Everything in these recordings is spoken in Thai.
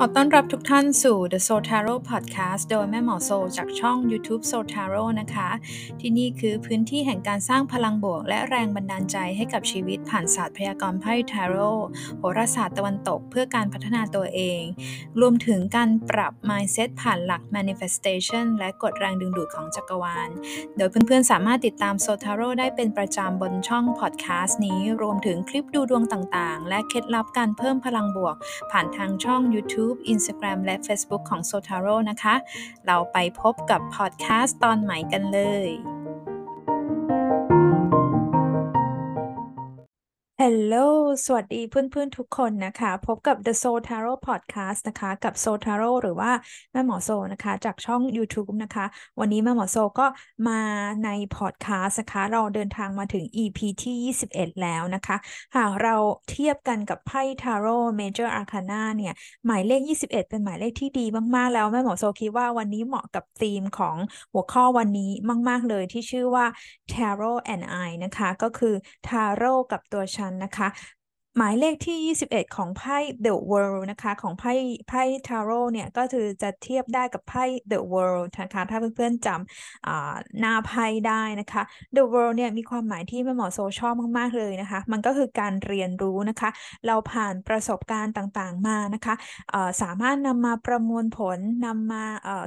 ขอต้อนรับทุกท่านสู่ The Soul Tarot Podcast โดยแม่หมอโซจากช่อง YouTube Soul Tarot นะคะ ที่นี่คือพื้นที่แห่งการสร้างพลังบวก และแรงบันดาลใจให้กับชีวิตผ่านศาสตร์พยากรณ์ไพ่ Tarot โหราศาสตร์ตะวันตกเพื่อการพัฒนาตัวเอง รวมถึงการปรับ mindset ผ่านหลัก manifestation และกฎแรงดึงดูดของจักรวาล โดยเพื่อนๆ สามารถติดตาม Soul Tarot ได้เป็นประจำบนช่อง podcast นี้รวมถึงคลิปดูดวงต่างๆ และเคล็ดลับการเพิ่มพลังบวก ผ่านทางช่อง YouTube Instagram และ Facebook ของ Sotaro นะคะ เราไปพบกับพอดแคสต์ตอนใหม่กันเลย ฮัลโหลสวัสดีเพื่อนๆ ทุกคนนะคะ พบกับ The Soul Tarot Podcast นะคะ กับ Soul Tarot หรือว่าแม่หมอโซนะคะ จากช่อง YouTube นะคะ วันนี้แม่หมอโซก็มาใน Podcast นะคะ เราเดินทางมาถึง EP ที่ 21 แล้วนะคะ หากเราเทียบกันกับไพ่ Tarot Major Arcana เนี่ย หมายเลข 21 เป็นหมายเลขที่ดีมากๆ แล้วแม่หมอโซคิดว่าวันนี้เหมาะกับธีมของหัวข้อวันนี้มาก ๆ เลยที่ชื่อว่า Tarot and I นะคะ ก็คือ Tarot กับตัวฉันนะคะ หมายเลขที่ 21 ของไพ่ The World นะคะของไพ่ไพ่ทาโร่เนี่ยก็คือจะเทียบได้กับไพ่ The World นะคะถ้าเพื่อนๆจำหน้าไพ่ได้นะคะ The World เนี่ยมีความหมายที่แม่หมอโซชอบมากๆเลยนะคะ มันก็คือการเรียนรู้นะคะ เราผ่านประสบการณ์ต่างๆมานะคะสามารถนำมาประมวลผลนำมา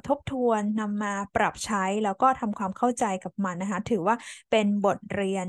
ทบทวนนำมาปรับใช้แล้วก็ทำความเข้าใจกับมันนะคะ ถือว่าเป็นบทเรียน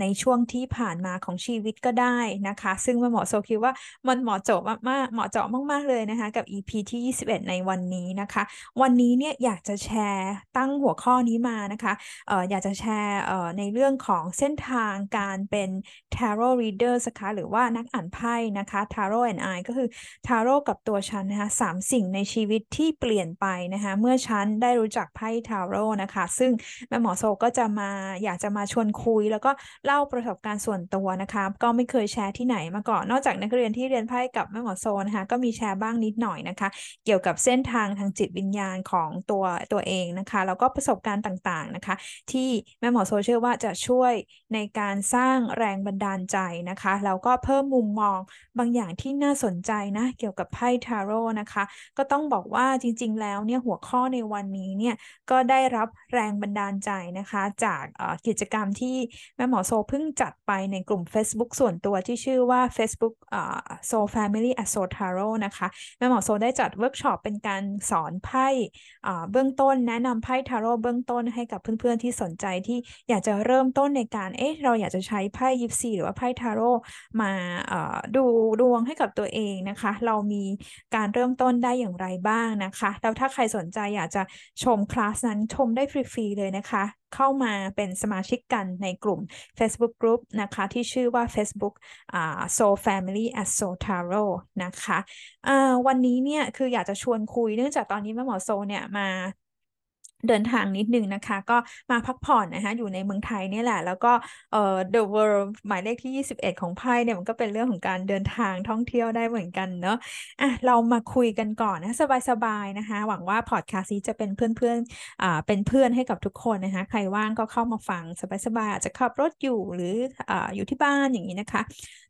ในช่วงที่ผ่านมาของชีวิตก็ได้นะคะคะ ซึ่งมันเหมาะโซคิดว่ามันเหมาะเจาะมากๆเหมาะเจาะมาก ๆ เลยนะคะ กับ EP ที่ 21 ในวันนี้นะคะ วันนี้เนี่ยอยากจะแชร์ตั้งหัวข้อนี้มานะคะเอ่ออยากจะแชร์เอ่อในเรื่องของเส้นทางการเป็น tarot reader นะคะหรือว่านักอ่านไพ่นะคะ tarot and I ก็คือ tarot กับตัวฉันนะคะสามสิ่งในชีวิตที่เปลี่ยนไปนะคะเมื่อฉันได้รู้จักไพ่ tarot นะคะ ซึ่งแม่หมอโซก็จะมาอยากจะมาชวนคุย แล้วก็เล่าประสบการณ์ส่วนตัวนะคะ ก็ไม่เคยแชร์ที่ไหนมาก่อน นอกจากนักเรียนที่เรียนไพ่กับแม่หมอโซนะคะ ก็มีแชร์บ้างนิดหน่อยนะคะ เกี่ยวกับเส้นทางทางจิตวิญญาณของตัวตัวเองนะคะ แล้วก็ประสบการณ์ต่างๆนะคะ ที่แม่หมอโซเชื่อว่าจะช่วยในการสร้างแรงบันดาลใจนะคะแล้วก็เพิ่มมุมมองบางอย่างที่น่าสนใจนะเกี่ยวกับไพ่ทาโร่นะคะ ก็ต้องบอกว่าจริง ๆ แล้วเนี่ยหัวข้อในวันนี้เนี่ยก็ได้รับแรงบันดาลใจนะคะ จากกิจกรรมที่แม่หมอโซเพิ่งจัดไปในกลุ่ม Facebook ส่วนตัวที่ชื่อว่า Facebook อ่า Soul Family a Soul Tarot นะคะแม่หมอโซได้จัดเวิร์กช็อปเป็นการสอนไพ่เบื้องต้นแนะนำไพ่ทาโร่เบื้องต้นให้กับเพื่อนๆที่สนใจที่อยากจะเริ่มต้นในการเอ๊ะเราอยากจะใช้ไพ่ยิปซีหรือว่าไพ่ทาโร่มาดูดวงให้กับตัวเองนะคะ เรามีการเริ่มต้นได้อย่างไรบ้างนะคะแล้วถ้าใครสนใจอยากจะชมคลาสนั้นชมได้ฟรีๆเลยนะคะ เข้ามาเป็นสมาชิกกันในกลุ่ม Facebook Group นะคะ ที่ชื่อว่า Facebook อ่า Soul Family at Soul Tarot นะคะวันนี้เนี่ยคืออยากจะชวนคุยเนื่องจากตอนนี้แม่หมอโซเนี่ยมา เดินทางนิดนึงนะคะ ก็มาพักผ่อนนะคะอยู่ในเมืองไทยนี่แหละ แล้วก็เอ่อ The World หมายเลขที่ 21 ของไพ่เนี่ยมันก็เป็นเรื่องของการเดินทางท่องเที่ยวได้เหมือนกันเนาะอะเรามาคุยกันก่อนนะสบายๆนะคะ หวังว่าพอดแคสต์นี้จะเป็นเพื่อนๆอ่าเป็นเพื่อนให้กับทุกคนนะคะ ใครว่างก็เข้ามาฟังสบายๆอาจจะขับรถอยู่หรืออ่าอยู่ที่บ้านอย่างนี้นะคะ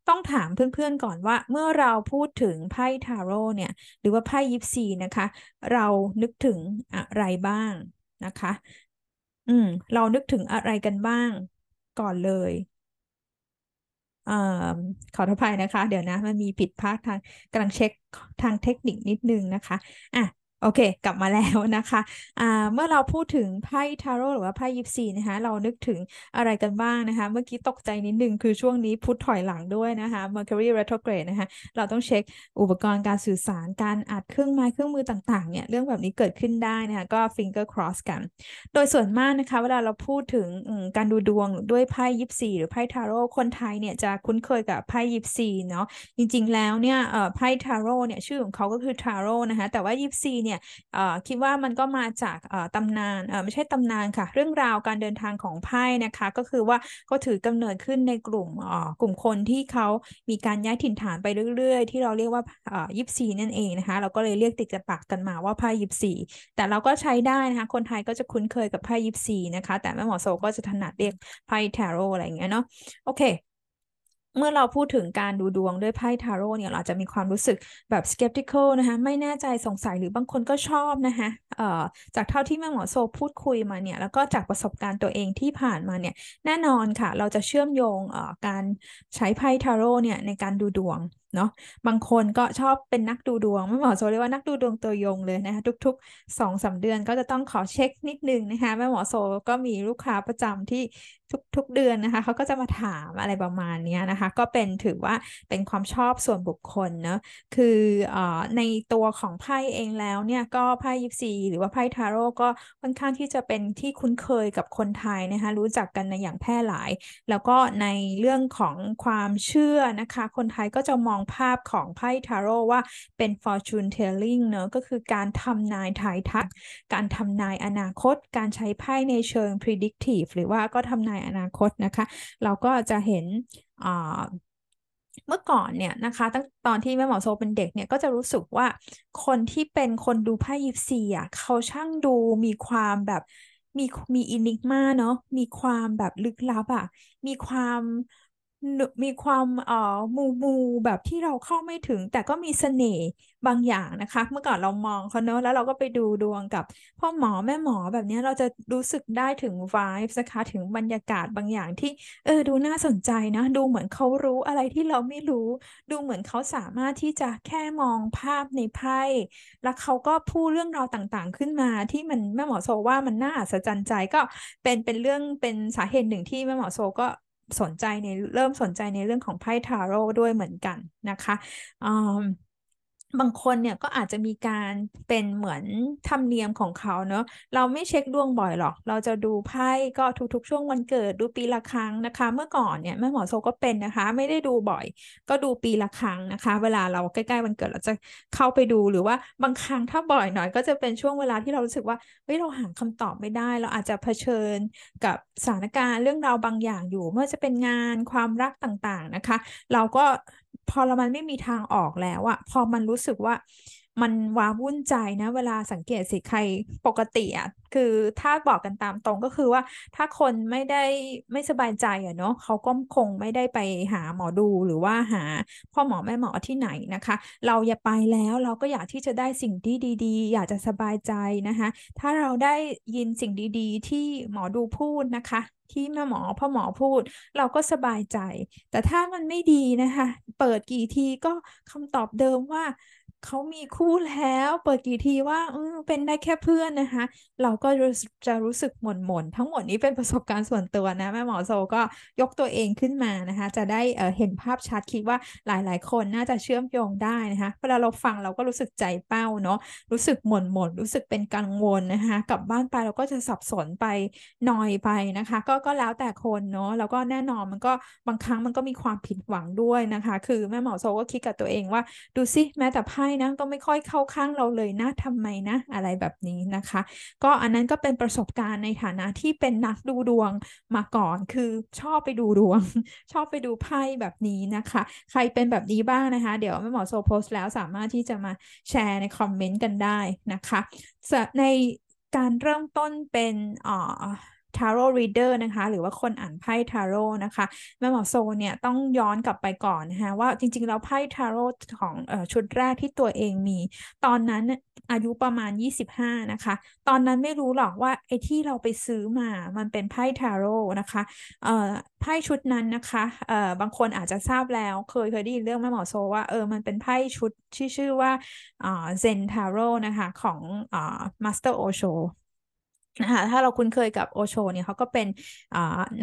ต้องถามเพื่อนๆก่อนว่า เมื่อเราพูดถึงไพ่ทาโร่เนี่ย หรือว่าไพ่ยิปซีนะคะ เรานึกถึงอะไรบ้างนะคะ อืม เรานึกถึงอะไรกันบ้างก่อนเลยอขออภัยนะคะ เดี๋ยวนะ มันมีผิดพลาดทางกำลังเช็คทางเทคนิคนิดนึงนะคะ อะ โอเค กลับมาแล้วนะคะอ่าเมื่อเราพูดถึงไพ่ทาโร่หรือว่าไพ่ยิปซีนะคะ เรานึกถึงอะไรกันบ้างนะคะ เมื่อกี้ตกใจนิดนึงคือช่วงนี้พุธถอยหลังด้วยนะคะ Mercury retrograde นะคะ เราต้องเช็คอุปกรณ์การสื่อสารการอัดเครื่องไม้เครื่องมือต่างๆเนี่ยเรื่องแบบนี้เกิดขึ้นได้นะคะ ก็ finger cross กัน โดยส่วนมากนะคะ เวลาเราพูดถึงการดูดวงด้วยไพ่ยิปซีหรือไพ่ทาโร่คนไทยเนี่ยจะคุ้นเคยกับไพ่ยิปซีเนาะจริงๆแล้วเนี่ยไพ่ทาโร่เนี่ยชื่อของเขาก็คือทาโร่นะคะแต่ว่ายิปซีเนี่ยคิดว่ามันก็มาจากตำนานไม่ใช่ตำนานค่ะ เรื่องราวการเดินทางของไพ่นะคะ ก็คือว่าก็ถือกำเนิดขึ้นในกลุ่มกลุ่มคนที่เขามีการย้ายถิ่นฐานไปเรื่อยๆ ที่เราเรียกว่ายิปซีนั่นเองนะคะ เราก็เลยเรียกติดกับปากกันมาว่าไพ่ยิปซีแต่เราก็ใช้ได้นะคะ คนไทยก็จะคุ้นเคยกับไพ่ยิปซีนะคะ แต่แม่หมอโซก็จะถนัดเรียกไพ่ทาโร่อะไรอย่างเงี้ยเนาะโอเค เมื่อเราพูดถึงการดูดวงด้วยไพ่ทาโร่เนี่ยเราจะมีความรู้สึกแบบ skeptical นะคะไม่แน่ใจสงสัยหรือบางคนก็ชอบนะคะเอ่อจากเท่าที่แม่หมอโซพูดคุยมาเนี่ยแล้วก็จากประสบการณ์ตัวเองที่ผ่านมาเนี่ยแน่นอนค่ะ เราจะเชื่อมโยงเอ่อการใช้ไพ่ทาโร่เนี่ยในการดูดวง เนาะบางคนก็ชอบเป็นนักดูดวงไม่หมอโซเรียกว่านักดูดวงตัวยงเลยนะคะทุกๆสองสาเดือนก็จะต้องขอเช็คนิดนึงนะคะแม่หมอโซก็มีลูกค้าประจำที่ทุกๆเดือนนะคะเขาก็จะมาถามอะไรประมาณนี้นะคะ ก็เป็นถือว่าเป็นความชอบส่วนบุคคลเนาะคืออในตัวของไพ่เองแล้วเนี่ยก็ไพ่ยิปซีหรือว่าไพ่ทาโร่ก็ค่อนข้างที่จะเป็นที่คุ้นเคยกับคนไทยนะคะรู้จักกันในอย่างแพร่หลาย แล้วก็ในเรื่องของความเชื่อนะคะ คนไทยก็จะมองภาพของไพ่ทาโร่ว่าเป็น fortune telling เนอะก็คือการทำนายทายทัก การทำนายอนาคต การใช้ไพ่ในเชิง predictive หรือว่าก็ทำนายอนาคตนะคะ เราก็จะเห็นเมื่อก่อนเนี่ยนะคะตั้งตอนที่แม่หมอโซเป็นเด็กเนี่ยก็จะรู้สึกว่าคนที่เป็นคนดูไพ่ยิปซีอะเขาช่างดูมีความแบบมีมีอินิกมาเนาะมีความแบบลึกลับอะมีความ มีความเอ่อมูมูแบบที่เราเข้าไม่ถึง แต่ก็มีเสน่ห์บางอย่างนะคะ เมื่อก่อนเรามองเขาเนอะแล้วเราก็ไปดูดวงกับพ่อหมอแม่หมอแบบนี้เราจะรู้สึกได้ถึง vibes นะคะถึงบรรยากาศบางอย่างที่เออดูน่าสนใจนะ ดูเหมือนเขารู้อะไรที่เราไม่รู้ ดูเหมือนเขาสามารถที่จะแค่มองภาพในไพ่แล้วเขาก็พูดเรื่องราวต่างๆ ขึ้นมาที่มันแม่หมอโซว่ามันน่าอัศจรรย์ใจก็เป็นเป็นเรื่องเป็นสาเหตุหนึ่งที่แม่หมอโซก็ สนใจในเริ่มสนใจในเรื่องของไพ่ทาโร่ด้วยเหมือนกันนะคะ บางคนเนี่ยก็อาจจะมีการเป็นเหมือนธรรมเนียมของเขาเนอะเราไม่เช็คดวงบ่อยหรอก เราจะดูไพ่ก็ทุกๆ ช่วงวันเกิดดูปีละครั้งนะคะ เมื่อก่อนเนี่ยแม่หมอโซก็เป็นนะคะ ไม่ได้ดูบ่อย ก็ดูปีละครั้งนะคะ เวลาเราใกล้ๆวันเกิดเราจะเข้าไปดูหรือว่าบางครั้งถ้าบ่อยหน่อยก็จะเป็นช่วงเวลาที่เรารู้สึกว่าเฮ้ยเราหาคำตอบไม่ได้ เราอาจจะเผชิญกับสถานการณ์เรื่องราวบางอย่างอยู่เมื่อจะเป็นงานความรักต่างๆนะคะ เราก็พอเรามันไม่มีทางออกแล้วอะพอมันรู้สึกว่ามันว้าวุ่นใจนะ เวลาสังเกตสิใครปกติอะคือถ้าบอกกันตามตรงก็คือว่า ถ้าคนไม่ได้ไม่สบายใจอะเนาะเขาก็คงไม่ได้ไปหาหมอดูหรือว่าหาพ่อหมอแม่หมอที่ไหนนะคะ เราอย่าไปแล้วเราก็อยากที่จะได้สิ่งที่ดีๆ อยากจะสบายใจนะคะ ถ้าเราได้ยินสิ่งดี ๆ ที่หมอดูพูดนะคะ ที่แม่หมอพ่อหมอพูด เราก็สบายใจ แต่ถ้ามันไม่ดีนะคะ เปิดกี่ทีก็คำตอบเดิมว่า เขามีคู่แล้วเปิดกี่ทีว่าเออเป็นได้แค่เพื่อนนะคะ เราก็จะรู้สึกหม่นหม่นทั้งหมดนี้เป็นประสบการณ์ส่วนตัวนะ แม่หมอโซก็ยกตัวเองขึ้นมานะคะ จะได้เเห็นภาพชัดคิดว่าหลายๆ คนน่าจะเชื่อมโยงได้นะคะเวลาเราฟังเราก็รู้สึกใจเป้าเนาะรู้สึกหม่นหม่นรู้สึกเป็นกังวลนะคะกลับบ้านไปเราก็จะสับสนไปนอยไปนะคะ ก็ก็แล้วแต่คนเนาะแล้วก็แน่นอนมันก็บางครั้งมันก็มีความผิดหวังด้วยนะคะ คือแม่หมอโซก็คิดกับตัวเองว่าดูซิแม้แต่ไพ่นะก็ไม่ค่อยเข้าข้างเราเลยนะทำไมนะ อะไรแบบนี้นะคะ ก็อันนั้นก็เป็นประสบการณ์ในฐานะที่เป็นนักดูดวงมาก่อน คือชอบไปดูดวง ชอบไปดูไพ่แบบนี้นะคะ ใครเป็นแบบนี้บ้างนะคะ เดี๋ยวแม่หมอโซโพสแล้วสามารถที่จะมาแชร์ในคอมเมนต์กันได้นะคะในการเริ่มต้นเป็นอ่อ ทาโร่รีเดอร์นะคะ หรือว่าคนอ่านไพ่ทาโร่นะคะแม่หมอโซเนี่ยต้องย้อนกลับไปก่อนนะคะว่าจริง ๆ แล้วไพ่ทาโร่ของอชุดแรกที่ตัวเองมี ตอนนั้นอายุประมาณ 25 นะคะ ตอนนั้นไม่รู้หรอกว่าไอ้ที่เราไปซื้อมามันเป็นไพ่ทาโร่นะคะไพ่ชุดนั้นนะคะบางคนอาจจะทราบแล้วเคยเคยได้ยินเรื่องแม่หมอโซว่าเออมันเป็นไพ่ชุดที่ชื่อว่าเซนทาโร่นะคะของมาสเตอร์โอโช นะคะถ้าเราคุ้นเคยกับโอโชเนี่ยเขาก็เป็น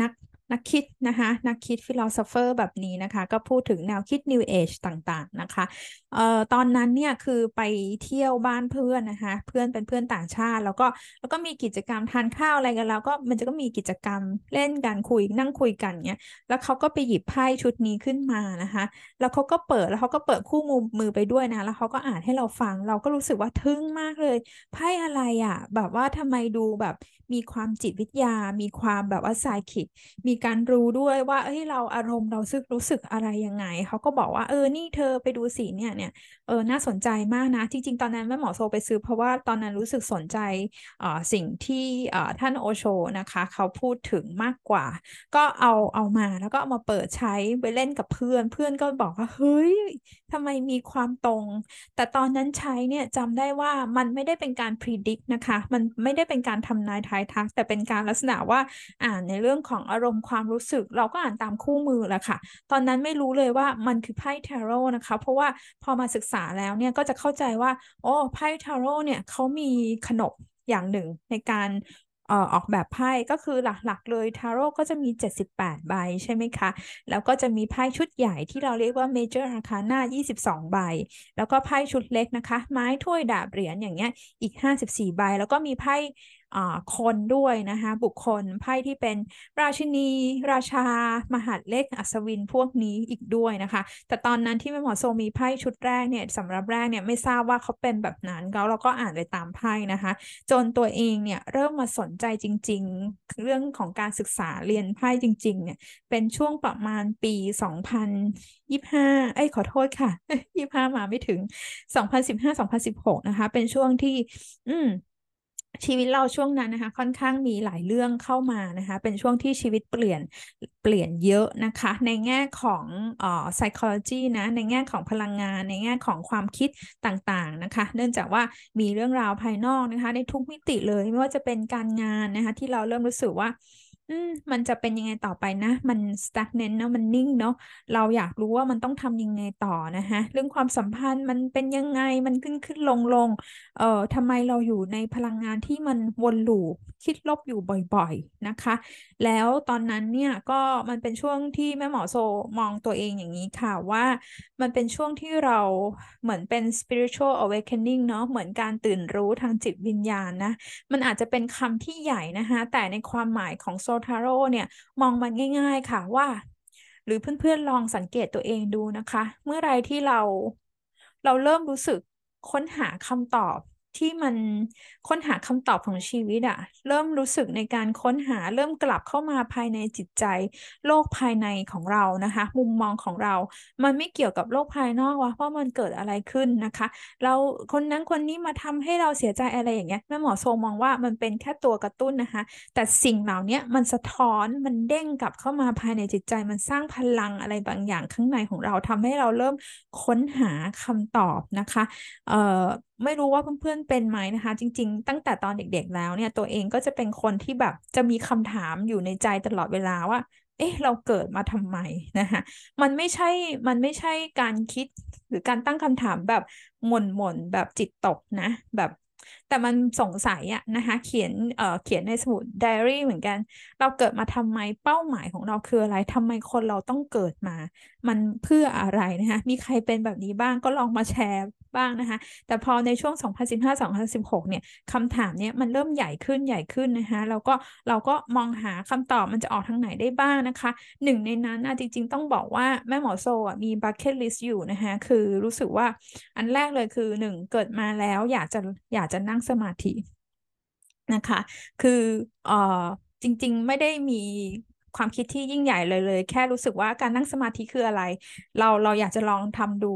นัก นักคิดนะคะนักคิด philosopher แบบนี้นะคะ ก็พูดถึงแนวคิด New Age ต่างๆนะคะเอ่อตอนนั้นเนี่ยคือไปเที่ยวบ้านเพื่อนนะคะ เพื่อนเป็นเพื่อนต่างชาติ แล้วก็แล้วก็มีกิจกรรมทานข้าวอะไรกันแล้วก็มันจะก็มีกิจกรรมเล่นกันคุยนั่งคุยกันเนี่ยแล้วเขาก็ไปหยิบไพ่ชุดนี้ขึ้นมานะคะ แล้วเขาก็เปิดแล้วเขาก็เปิดคู่มือมือไปด้วยนะ แล้วเขาก็อ่านให้เราฟัง เราก็รู้สึกว่าทึ่งมากเลยไพ่อะไรอะ่ะแบบว่าทำไมดูแบบมีความจิตวิทยา มีความแบบว่าไซคิกมีการรู้ด้วยว่า เอ้ยเราอารมณ์เราซึกรู้สึกอะไรยังไง เขาก็บอกว่า เออ นี่เธอไปดูสีเนี่ยเนี่ย เออ น่าสนใจมากนะ จริง ๆ ตอนนั้นแม่หมอโซไปซื้อ เพราะว่าตอนนั้นรู้สึกสนใจอ่าสิ่งที่อ่าท่านโอโชนะคะ เขาพูดถึงมากกว่า ก็เอาเอามาแล้วก็เอามาเปิดใช้ไปเล่นกับเพื่อน เพื่อนก็บอกว่า เฮ้ยทำไมมีความตรง แต่ตอนนั้นใช้เนี่ยจำได้ว่ามันไม่ได้เป็นการ predict นะคะ มันไม่ได้เป็นการทำนายทายทัก แต่เป็นการลักษณะว่าอ่านในเรื่องของอารมณ์ความรู้สึก เราก็อ่านตามคู่มือแหละค่ะ ตอนนั้นไม่รู้เลยว่ามันคือไพ่ทาโร่นะคะ เพราะว่าพอมาศึกษาแล้วเนี่ยก็จะเข้าใจว่าโอ้ไพ่ทาโร่เนี่ยเขามีขนบอย่างหนึ่งในการออกแบบไพ่ก็คือหลักๆเลยทาโร่ก็จะมี 78 ใบใช่ไหมคะ แล้วก็จะมีไพ่ชุดใหญ่ที่เราเรียกว่า Major Arcana 22 ใบ แล้วก็ไพ่ชุดเล็กนะคะ ไม้ถ้วยดาบเหรียญอย่างเงี้ยอีก 54 ใบ แล้วก็มีไพ่ คนด้วยนะคะบุคคลไพ่ที่เป็นราชินี ราชา มหาดเล็กอัศวินพวกนี้อีกด้วยนะคะ แต่ตอนนั้นที่แม่หมอโซมีไพ่ชุดแรกเนี่ยสำหรับแรกเนี่ยไม่ทราบว่าเขาเป็นแบบนั้นแล้วเราก็อ่านไปตามไพ่นะคะ จนตัวเองเนี่ยเริ่มมาสนใจจริง ๆ เรื่องของการศึกษาเรียนไพ่จริงๆเนี่ยเป็นช่วงประมาณปี 2025 เอ้ยขอโทษค่ะ 25 มาไม่ถึง 2015-2016 นะคะ เป็นช่วงที่ อืม ชีวิตเราช่วงนั้นนะคะ ค่อนข้างมีหลายเรื่องเข้ามานะคะ เป็นช่วงที่ชีวิตเปลี่ยนเปลี่ยนเยอะนะคะ ในแง่ของเอ่อ psychology นะในแง่ของพลังงาน ในแง่ของความคิดต่างๆนะคะ เนื่องจากว่ามีเรื่องราวภายนอกนะคะ ในทุกมิติเลยไม่ว่าจะเป็นการงานนะคะ ที่เราเริ่มรู้สึกว่า อืมมันจะเป็นยังไงต่อไปนะ มัน stagnant เนาะมันนิ่งเนาะเราอยากรู้ว่ามันต้องทำยังไงต่อนะคะ เรื่องความสัมพันธ์มันเป็นยังไงมันขึ้นขึ้นลงลงเอ่อทำไมเราอยู่ในพลังงานที่มันวนลูปคิดลบอยู่บ่อยๆนะคะ แล้วตอนนั้นเนี่ยก็มันเป็นช่วงที่แม่หมอโซมองตัวเองอย่างนี้ค่ะว่ามันเป็นช่วงที่เราเหมือนเป็น spiritual awakening เนาะเหมือนการตื่นรู้ทางจิตวิญญาณนะมันอาจจะเป็นคำที่ใหญ่นะคะแต่ในความหมายของโซทาโร่เนี่ยมองมันง่าย ๆค่ะว่า หรือเพื่อนๆลองสังเกตตัวเองดูนะคะ เมื่อไรที่เราเราเริ่มรู้สึกค้นหาคำตอบ ที่มันค้นหาคำตอบของชีวิตอะเริ่มรู้สึกในการค้นหาเริ่มกลับเข้ามาภายในจิตใจ โลกภายในของเรานะคะ มุมมองของเรา มันไม่เกี่ยวกับโลกภายนอกว่าว่ามันเกิดอะไรขึ้นนะคะ เราคนนั้นคนนี้มาทำให้เราเสียใจอะไรอย่างเงี้ยแม่หมอโซมองว่ามันเป็นแค่ตัวกระตุ้นนะคะ แต่สิ่งเหล่านี้มันสะท้อนมันเด้งกลับเข้ามาภายในจิตใจ มันสร้างพลังอะไรบางอย่างข้างในของเราทำให้เราเริ่มค้นหาคำตอบนะคะเอ่อไม่รู้ว่าเพื่อนเป็นไหมนะคะ จริง ๆ ตั้งแต่ตอนเด็กๆแล้วเนี่ย ตัวเองก็จะเป็นคนที่แบบจะมีคำถามอยู่ในใจตลอดเวลาว่า เอ๊ะ เราเกิดมาทำไมนะคะมันไม่ใช่มันไม่ใช่การคิดหรือการตั้งคำถามแบบหม่นๆแบบจิตตกนะ แบบแต่มันสงสัยอะนะคะเขียนเอ่อเขียนในสมุดไดอารี่เหมือนกัน เราเกิดมาทำไมเป้าหมายของเราคืออะไรทำไมคนเราต้องเกิดมา มันเพื่ออะไรนะคะมีใครเป็นแบบนี้บ้างก็ลองมาแชร์บ้างนะคะแต่พอในช่วง 2015-2016 เนี่ยคำถามเนี้ยมันเริ่มใหญ่ขึ้นใหญ่ขึ้นนะคะแล้วก็เราก็มองหาคำตอบมันจะออกทางไหนได้บ้างนะคะหนึ่งในนั้นนะจริง ๆ ต้องบอกว่าแม่หมอโซอะมี bucket list อยู่นะคะคือรู้สึกว่าอันแรกเลยคือหนึ่งเกิดมาแล้วอยากจะอยากจะนั่ง่งสมาธินะคะ คือเอ่อจริง ๆ ไม่ได้มีความคิดที่ยิ่งใหญ่เลยเลย แค่รู้สึกว่าการนั่งสมาธิคืออะไร เราเราอยากจะลองทำดู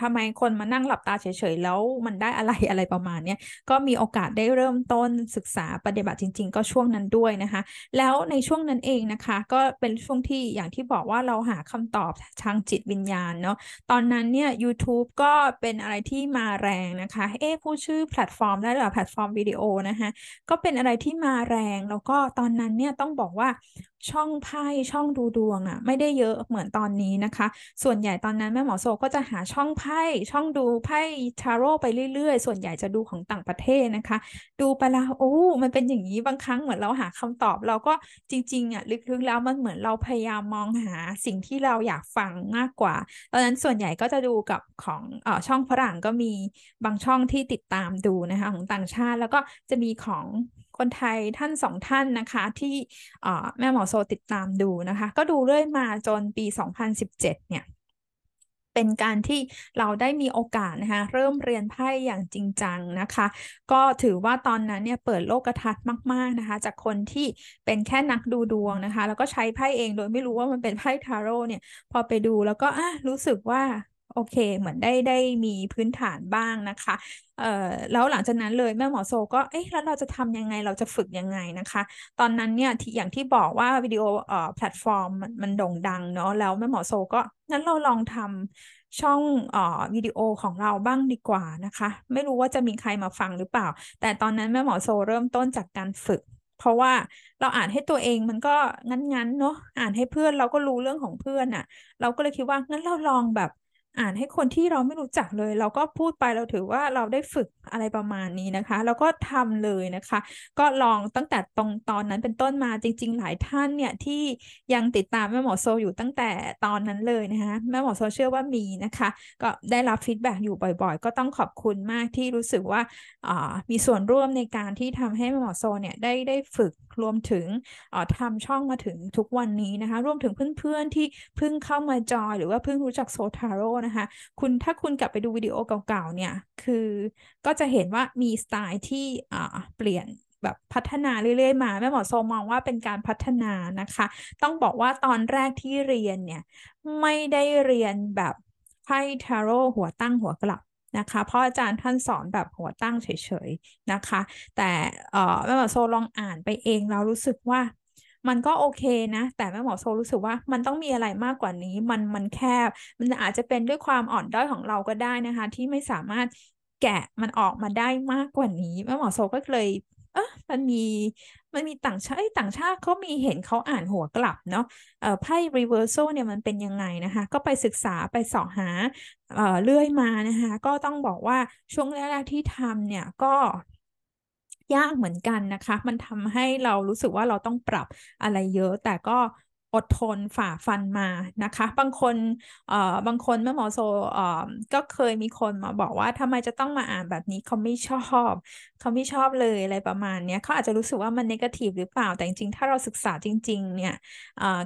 ทำไมคนมานั่งหลับตาเฉยๆ แล้วมันได้อะไรอะไรประมาณนี้ก็มีโอกาสได้เริ่มต้นศึกษาปฏิบัติจริง ๆ ก็ช่วงนั้นด้วยนะคะ แล้วในช่วงนั้นเองนะคะ ก็เป็นช่วงที่อย่างที่บอกว่าเราหาคำตอบทางจิตวิญญาณเนาะตอนนั้นเนี่ย YouTube ก็เป็นอะไรที่มาแรงนะคะ เอ๊ะพูดชื่อแพลตฟอร์มได้หรือแพลตฟอร์มวิดีโอนะคะก็เป็นอะไรที่มาแรงแล้วก็ตอนนั้นเนี่ยต้องบอกว่า ช่องไพ่ช่องดูดวงอะ่ะ ไม่ได้เยอะเหมือนตอนนี้นะคะ ส่วนใหญ่ตอนนั้นแม่หมอโซก็จะหาช่องไพ่ช่องดูไพ่ทาโร่ไปเรื่อยๆ ส่วนใหญ่จะดูของต่างประเทศนะคะ ดูไปแล้วโอ้มันเป็นอย่างนี้บางครั้งเหมือนเราหาคำตอบ เราก็จริงๆอะลึกๆแล้วมันเหมือนเราพยายามมองหาสิ่งที่เราอยากฟังมากกว่าตอนนั้นส่วนใหญ่ก็จะดูกับของอช่องฝรั่งก็มีบางช่องที่ติดตามดูนะคะของต่างชาติแล้วก็จะมีของ คนไทยท่านสองท่านนะคะ ที่แม่หมอโซติดตามดูนะคะ ก็ดูเรื่อยมาจนปี 2017 เนี่ยเป็นการที่เราได้มีโอกาสนะคะเริ่มเรียนไพ่อย่างจริงจังนะคะ ก็ถือว่าตอนนั้นเนี่ยเปิดโลกทัศน์มาก ๆนะคะ จากคนที่เป็นแค่นักดูดวงนะคะ แล้วก็ใช้ไพ่เองโดยไม่รู้ว่ามันเป็นไพ่ทาโร่เนี่ย พอไปดูแล้วก็อะรู้สึกว่า โอเค เหมือนได้ได้มีพื้นฐานบ้างนะคะ เอ่อแล้วหลังจากนั้นเลยแม่หมอโซก็เอ๊ะแล้วเราจะทำยังไงเราจะฝึกยังไงนะคะ ตอนนั้นเนี่ยที่อย่างที่บอกว่าวิดีโอเอ่อแพลตฟอร์มมันมันโด่งดังเนาะแล้วแม่หมอโซก็งั้นเราลองทำช่องเอ่อวิดีโอของเราบ้างดีกว่านะคะ ไม่รู้ว่าจะมีใครมาฟังหรือเปล่า แต่ตอนนั้นแม่หมอโซเริ่มต้นจากการฝึกเพราะว่าเราอ่านให้ตัวเองมันก็งั้นๆเนาะอ่านให้เพื่อนเราก็รู้เรื่องของเพื่อนอะ่ะ เราก็เลยคิดว่างั้นเราลองแบบ อ่านให้คนที่เราไม่รู้จักเลย เราก็พูดไปเราถือว่าเราได้ฝึกอะไรประมาณนี้นะคะ แล้วก็ทำเลยนะคะ ก็ลองตั้งแต่ตรงตอนนั้นเป็นต้นมาจริง ๆ หลายท่านเนี่ยที่ยังติดตามแม่หมอโซอยู่ตั้งแต่ตอนนั้นเลยนะคะแม่หมอโซเชื่อว่ามีนะคะ ก็ได้รับ feedback อยู่บ่อย ๆ ก็ต้องขอบคุณมากที่รู้สึกว่ามีส่วนร่วมในการที่ทำให้แม่หมอโซเนี่ยได้ได้ฝึกรวมถึงทำช่องมาถึงทุกวันนี้นะคะ รวมถึงเพื่อนๆที่เพิ่งเข้ามาจอยหรือว่าเพิ่งรู้จักโซทาโร่นะคะ คุณถ้าคุณกลับไปดูวิดีโอเก่าๆเนี่ย คือก็จะเห็นว่ามีสไตล์ที่เปลี่ยนแบบพัฒนาเรื่อยๆมาแม่หมอโซมองว่าเป็นการพัฒนานะคะ ต้องบอกว่าตอนแรกที่เรียนเนี่ยไม่ได้เรียนแบบไพ่ทาโร่หัวตั้งหัวกลับนะคะเพราะอาจารย์ท่านสอนแบบหัวตั้งเฉยๆนะคะ แต่แม่หมอโซลองอ่านไปเองเรารู้สึกว่า มันก็โอเคนะ แต่แม่หมอโซรู้สึกว่ามันต้องมีอะไรมากกว่านี้ มันมันแคบ มันอาจจะเป็นด้วยความอ่อนด้อยของเราก็ได้นะคะ ที่ไม่สามารถแกะมันออกมาได้มากกว่านี้แม่หมอโซก็เลยเออมันมี มันมีต่างชาติต่างชาติเขามีเห็นเขาอ่านหัวกลับเนาะเอ่อไพ่ reversal เนี่ยมันเป็นยังไงนะคะ ก็ไปศึกษาไปสอบหาเอ่อเรื่อยมานะคะ ก็ต้องบอกว่าช่วงแรกๆที่ทำเนี่ยก็ ยากเหมือนกันนะคะ มันทำให้เรารู้สึกว่าเราต้องปรับอะไรเยอะ แต่ก็ อดทนฝ่าฟันมานะคะ บางคนเอ่อบางคนแม่หมอโซเอ่อก็เคยมีคนมาบอกว่าทำไมจะต้องมาอ่านแบบนี้เขาไม่ชอบเขาไม่ชอบเลยอะไรประมาณนี้เขาอาจจะรู้สึกว่ามันนกาทีฟหรือเปล่าแต่จริงๆ ถ้าเราศึกษาจริง ๆ เนี่ย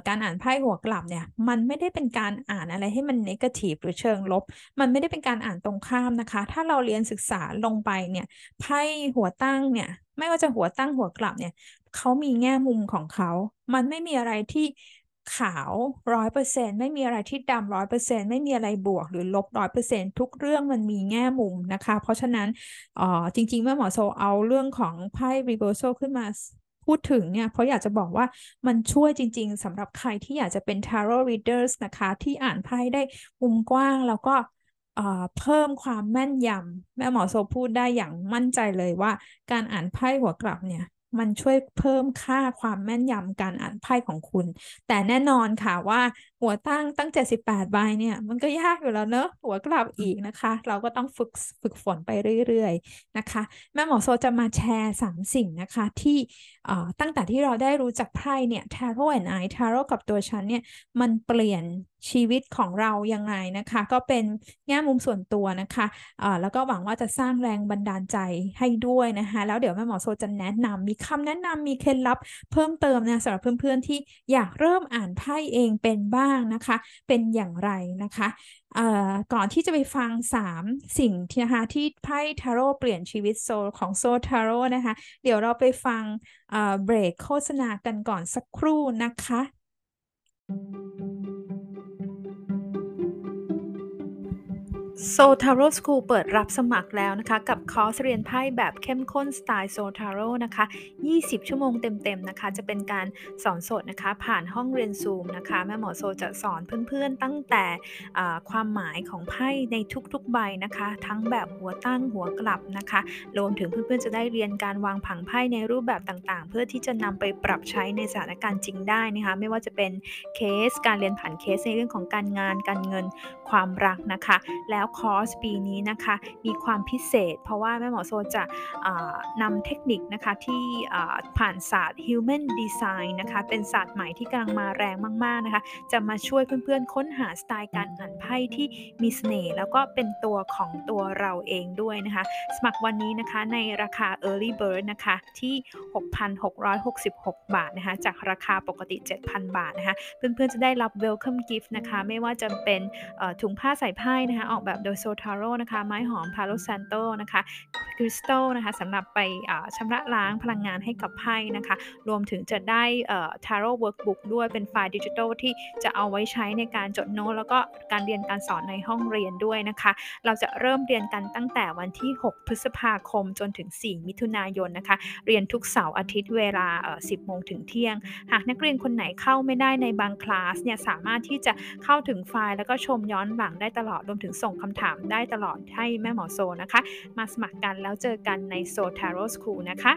การอ่านไพ่หัวกลับเนี่ย มันไม่ได้เป็นการอ่านอะไรให้มันนกาทีฟหรือเชิงลบ มันไม่ได้เป็นการอ่านตรงข้ามนะคะ ถ้าเราเรียนศึกษาลงไปเนี่ยไพ่หัวตั้งเนี่ยไม่ว่าจะหัวตั้งหัวกลับเนี่ยเขามีแง่มุมของเขา มันไม่มีอะไรที่ ขาวร้อยเปอร์เซ็นไม่มีอะไรที่ดำร้อยเปอร์เซ็นไม่มีอะไรบวกหรือลบร้อยเปอร์เซ็นทุกเรื่องมันมีแง่มุมนะคะ เพราะฉะนั้นอ๋อจริง ๆ เมื่อหมอโซเอาเรื่องของไพ่ reversal ขึ้นมาพูดถึงเนี่ยเพราะอยากจะบอกว่ามันช่วยจริง ๆสำหรับใครที่อยากจะเป็น tarot readers นะคะ ที่อ่านไพ่ได้มุมกว้างแล้วก็เพิ่มความแม่นยำแม่หมอโซพูดได้อย่างมั่นใจเลยว่า การอ่านไพ่หัวกลับเนี่ย มันช่วยเพิ่มค่าความแม่นยำการอ่านไพ่ของคุณ แต่แน่นอนค่ะว่าหัวตั้งตั้ง78ใบเนี่ย มันก็ยากอยู่แล้วเนอะหัวกลับอีกนะคะ เราก็ต้องฝึกฝึกฝนไปเรื่อยๆนะคะ แม่หมอโซจะมาแชร์3สิ่งนะคะ ที่ตั้งแต่ที่เราได้รู้จักไพ่เนี่ยทาโร่แอนไอทาโร่กับตัวฉันเนี่ย มันเปลี่ยนชีวิตของเรายังไงนะคะ ก็เป็นแง่มุมส่วนตัวนะคะะแล้วก็หวังว่าจะสร้างแรงบันดาลใจให้ด้วยนะคะ แล้วเดี๋ยวแม่หมอโซจะแนะนำมีคำแนะนำมีเคล็ดลับเพิ่มเติมนะสำหรับเพื่อนๆที่อยากเริ่มอ่านไพ่เองเป็นบ้างนะคะ เป็นอย่างไรนะคะก่อนที่จะไปฟัง 3 สิ่งที่นะคะที่ไพ่ทาโร่เปลี่ยนชีวิตโซของโซทาโร่นะคะ เดี๋ยวเราไปฟังเบรกโฆษณากันก่อนสักครู่นะคะ โซทาโร่สคูลเปิดรับสมัครแล้วนะคะ กับคอร์สเรียนไพ่แบบเข้มข้นสไตล์โซทาโร่นะคะ 20 ชั่วโมงเต็มๆนะคะ จะเป็นการสอนสดนะคะ ผ่านห้องเรียนซูมนะคะ แม่หมอโซจะสอนเพื่อนๆตั้งแต่ความหมายของไพ่ในทุกๆใบนะคะ ทั้งแบบหัวตั้งหัวกลับนะคะรวมถึงเพื่อนๆจะได้เรียนการวางผังไพ่ในรูปแบบต่างๆ เพื่อที่จะนำไปปรับใช้ในสถานการณ์จริงได้นะคะ ไม่ว่าจะเป็นเคสการเรียนผ่านเคสในเรื่องของการงานการเงินความรักนะคะ แล้วคอร์สปีนี้นะคะมีความพิเศษ เพราะว่าแม่หมอโซจะนำเทคนิคนะคะที่ผ่านศาสตร์ Human Design นะคะเป็นศาสตร์ใหม่ที่กำลังมาแรงมากๆนะคะจะมาช่วยเพื่อนๆ ค้นหาสไตล์การอ่านไพ่ที่มีเสน่ห์แล้วก็เป็นตัวของตัวเราเองด้วยนะคะ สมัครวันนี้นะคะในราคา Early Bird นะคะที่ 6,666 บาทนะคะจากราคาปกติ 7,000 บาทนะคะเพื่อนๆจะได้รับ Welcome Gift นะคะไม่ว่าจะเป็นถุงผ้าใส่ไพ่นะคะออกแบบโดยโซทาโร่นะคะ ไม้หอม Palo Santo นะคะ คริสตัลนะคะสำหรับไปชำระล้างพลังงานให้กับไพ่นะคะ รวมถึงจะได้ Tarot workbook ด้วยเป็นไฟล์ดิจิทัลที่จะเอาไว้ใช้ในการจดโน้ตแล้วก็การเรียนการสอนในห้องเรียนด้วยนะคะ เราจะเริ่มเรียนกันตั้งแต่วันที่ 6 พฤษภาคมจนถึง 4 มิถุนายนนะคะ เรียนทุกเสาร์อาทิตย์เวลา 10 โมงถึงเที่ยง หากนักเรียนคนไหนเข้าไม่ได้ในบางคลาสเนี่ยสามารถที่จะเข้าถึงไฟล์แล้วก็ชมย้อนหลังได้ตลอดรวมถึงส่งคำถามได้ตลอดให้แม่หมอโซนะคะ มาสมัครกันแล้วเจอกันในโซทาโร่สคูลนะคะ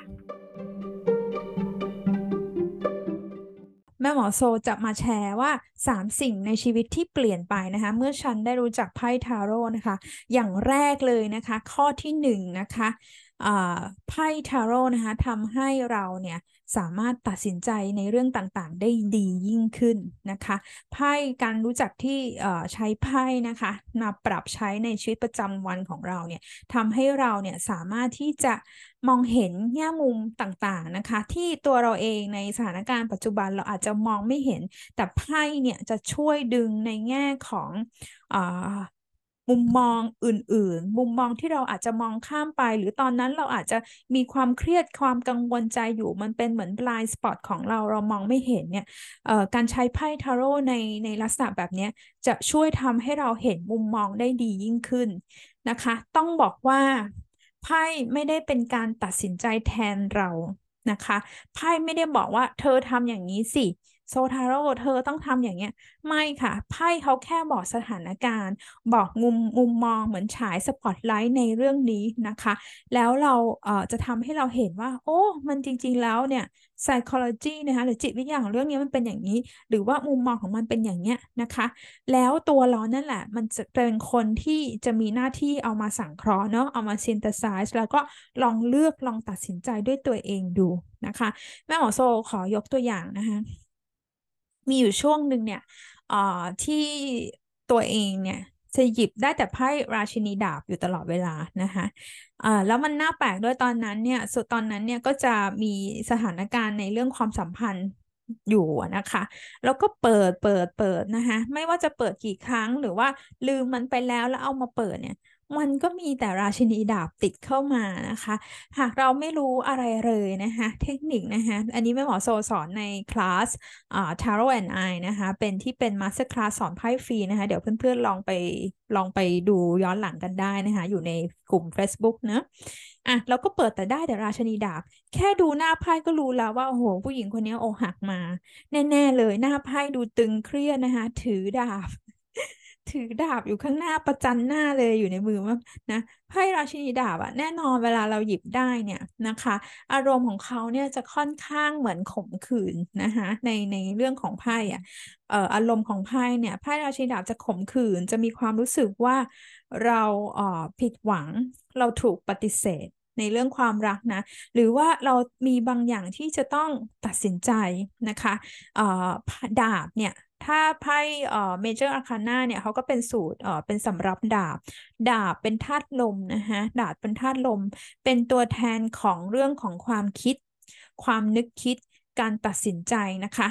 แม่หมอโซจะมาแชร์ว่า 3 สิ่งในชีวิตที่เปลี่ยนไปนะคะ เมื่อฉันได้รู้จักไพ่ทาโร่นะคะ อย่างแรกเลยนะคะ ข้อที่1นนะคะไพ่ทาโร่นะคะทำให้เราเนี่ย สามารถตัดสินใจในเรื่องต่างๆ ได้ดียิ่งขึ้นนะคะไพ่การรู้จักที่ใช้ไพ่นะคะนำปรับใช้ในชีวิตประจำวันของเราเนี่ยทำให้เราเนี่ยสามารถที่จะมองเห็นแง่มุมต่างๆนะคะ ที่ตัวเราเองในสถานการณ์ปัจจุบันเราอาจจะมองไม่เห็น แต่ไพ่เนี่ยจะช่วยดึงในแง่ของ มุมมองอื่น ๆ มุมมองที่เราอาจจะมองข้ามไป หรือตอนนั้นเราอาจจะมีความเครียดความกังวลใจอยู่มันเป็นเหมือน blind spot ของเราเรามองไม่เห็นเนี่ยการใช้ไพ่ทาโร่ในในลักษณะแบบนี้จะช่วยทำให้เราเห็นมุมมองได้ดียิ่งขึ้นนะคะ ต้องบอกว่าไพ่ไม่ได้เป็นการตัดสินใจแทนเรานะคะไพ่ไม่ได้บอกว่าเธอทำอย่างนี้สิ โซทาโร่เธอต้องทำอย่างเงี้ย ไม่ค่ะ ไพ่เขาแค่บอกสถานการณ์ บอกมุมมุมมองเหมือนฉายสปอตไลท์ในเรื่องนี้นะคะ แล้วเราเอ่อจะทำให้เราเห็นว่า โอ้ มันจริง ๆ แล้วเนี่ย psychology นะคะหรือจิตวิทยาของเรื่องนี้มันเป็นอย่างนี้ หรือว่ามุมมองของมันเป็นอย่างเนี้ยนะคะ แล้วตัวเรานั่นแหละ มันจะเป็นคนที่จะมีหน้าที่เอามาสังเคราะห์เนาะเอามา synthesize แล้วก็ลองเลือกลองตัดสินใจด้วยตัวเองดูนะคะ แม่หมอโซขอยกตัวอย่างนะคะ มีอยู่ช่วงหนึ่งเนี่ยที่ตัวเองเนี่ยจะหยิบได้แต่ไพ่ราชินีดาบอยู่ตลอดเวลานะคะอ่าแล้วมันน่าแปลกด้วยตอนนั้นเนี่ยสุดตอนนั้นเนี่ยก็จะมีสถานการณ์ในเรื่องความสัมพันธ์อยู่นะคะ แล้วก็เปิดเปิดเปิดนะคะ ไม่ว่าจะเปิดกี่ครั้งหรือว่าลืมมันไปแล้วแล้วเอามาเปิดเนี่ย มันก็มีแต่ราชินีดาบติดเข้ามานะคะ หากเราไม่รู้อะไรเลยนะคะเทคนิคนะคะอันนี้แม่หมอโซสอนในคลาสอ่า Tarot and I นะคะเป็นที่เป็น masterclass สอนไพ่ฟรีนะคะเดี๋ยวเพื่อนๆลองไปลองไปดูย้อนหลังกันได้นะคะอยู่ในกลุ่ม Facebook เนอะเราก็เปิดแต่ได้แต่ราชินีดาบ แค่ดูหน้าไพ่ก็รู้แล้วว่าโอ้โหผู้หญิงคนนี้อกหักมา แน่ ๆ เลยหน้าไพ่ดูตึงเครียดนะคะ ถือดาบ ถือดาบอยู่ข้างหน้าประจันหน้าเลยอยู่ในมือว่านะไพ่ราชินีดาบอะแน่นอนเวลาเราหยิบได้เนี่ยนะคะ อารมณ์ของเขาเนี่ยจะค่อนข้างเหมือนข่มขืนนะคะในในเรื่องของไพ่อะเอ่ออารมณ์ของไพ่เนี่ยไพ่ราชินีดาบจะข่มขืน จะมีความรู้สึกว่าเราเอ่อผิดหวังเราถูกปฏิเสธในเรื่องความรักนะ หรือว่าเรามีบางอย่างที่จะต้องตัดสินใจนะคะดาบเนี่ย ถ้าไพ่เอ่อเมเจอร์อาคาน่าเนี่ยเขาก็เป็นสูตรเอ่อเป็นสำรับดาบ ดาบเป็นธาตุลมนะคะดาบเป็นธาตุลม เป็นตัวแทนของเรื่องของความคิด ความนึกคิด การตัดสินใจนะคะ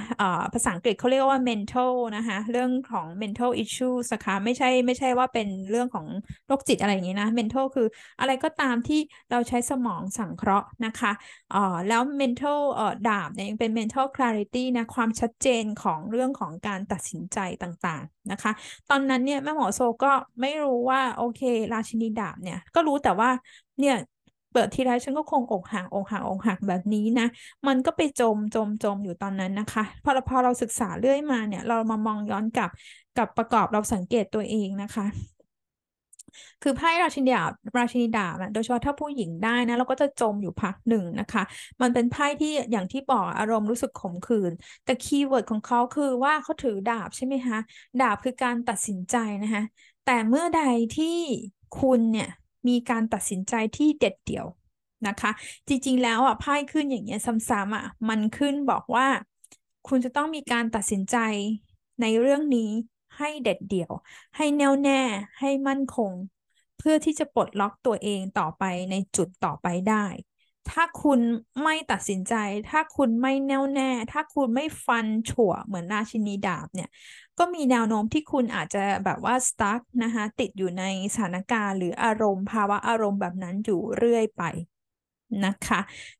ภาษาอังกฤษเขาเรียกว่า mental นะคะเรื่องของ mental issues นะคะไม่ใช่ไม่ใช่ว่าเป็นเรื่องของโรคจิตอะไรอย่างนี้นะ mental คืออะไรก็ตามที่เราใช้สมองสังเคราะห์นะคะแล้ว mental ดาบเนี่ยยังเป็น mental clarity นะความชัดเจนของเรื่องของการตัดสินใจต่างๆนะคะ ตอนนั้นเนี่ยแม่หมอโซก็ไม่รู้ว่าโอเค ราชินีดาบเนี่ยก็รู้แต่ว่าเนี่ย เปิดทีไรฉันก็คงอกหักอกหักอกหักแบบนี้นะ มันก็ไปจมจมจมอยู่ตอนนั้นนะคะ พอเราพอเราศึกษาเรื่อยมาเนี่ย เรามามองย้อนกลับกับประกอบเราสังเกตตัวเองนะคะคือไพ่ราชินีดาบราชินีดาบโดยเฉพาะถ้าผู้หญิงได้นะเราก็จะจมอยู่พักหนึ่งนะคะ มันเป็นไพ่ที่อย่างที่บอกอารมณ์รู้สึกขมขื่นแต่ keyword ของเขาคือว่าเขาถือดาบใช่ไหมคะดาบคือการตัดสินใจนะคะแต่เมื่อใดที่คุณเนี่ย มีการตัดสินใจที่เด็ดเดี่ยวนะคะ จริงๆแล้วอะไพ่ขึ้นอย่างเงี้ยซ้ำๆอะมันขึ้นบอกว่า คุณจะต้องมีการตัดสินใจในเรื่องนี้ให้เด็ดเดี่ยว ให้แน่วแน่ ให้มั่นคง เพื่อที่จะปลดล็อกตัวเองต่อไปในจุดต่อไปได้ ถ้าคุณไม่ตัดสินใจ ถ้าคุณไม่แน่วแน่ ถ้าคุณไม่ฟันฉัวเหมือนราชินีดาบเนี่ย ก็มีแนวโน้มที่คุณอาจจะแบบว่าสตั๊กนะคะติดอยู่ในสถานการณ์หรืออารมณ์ภาวะอารมณ์แบบนั้นอยู่เรื่อยไปนะคะ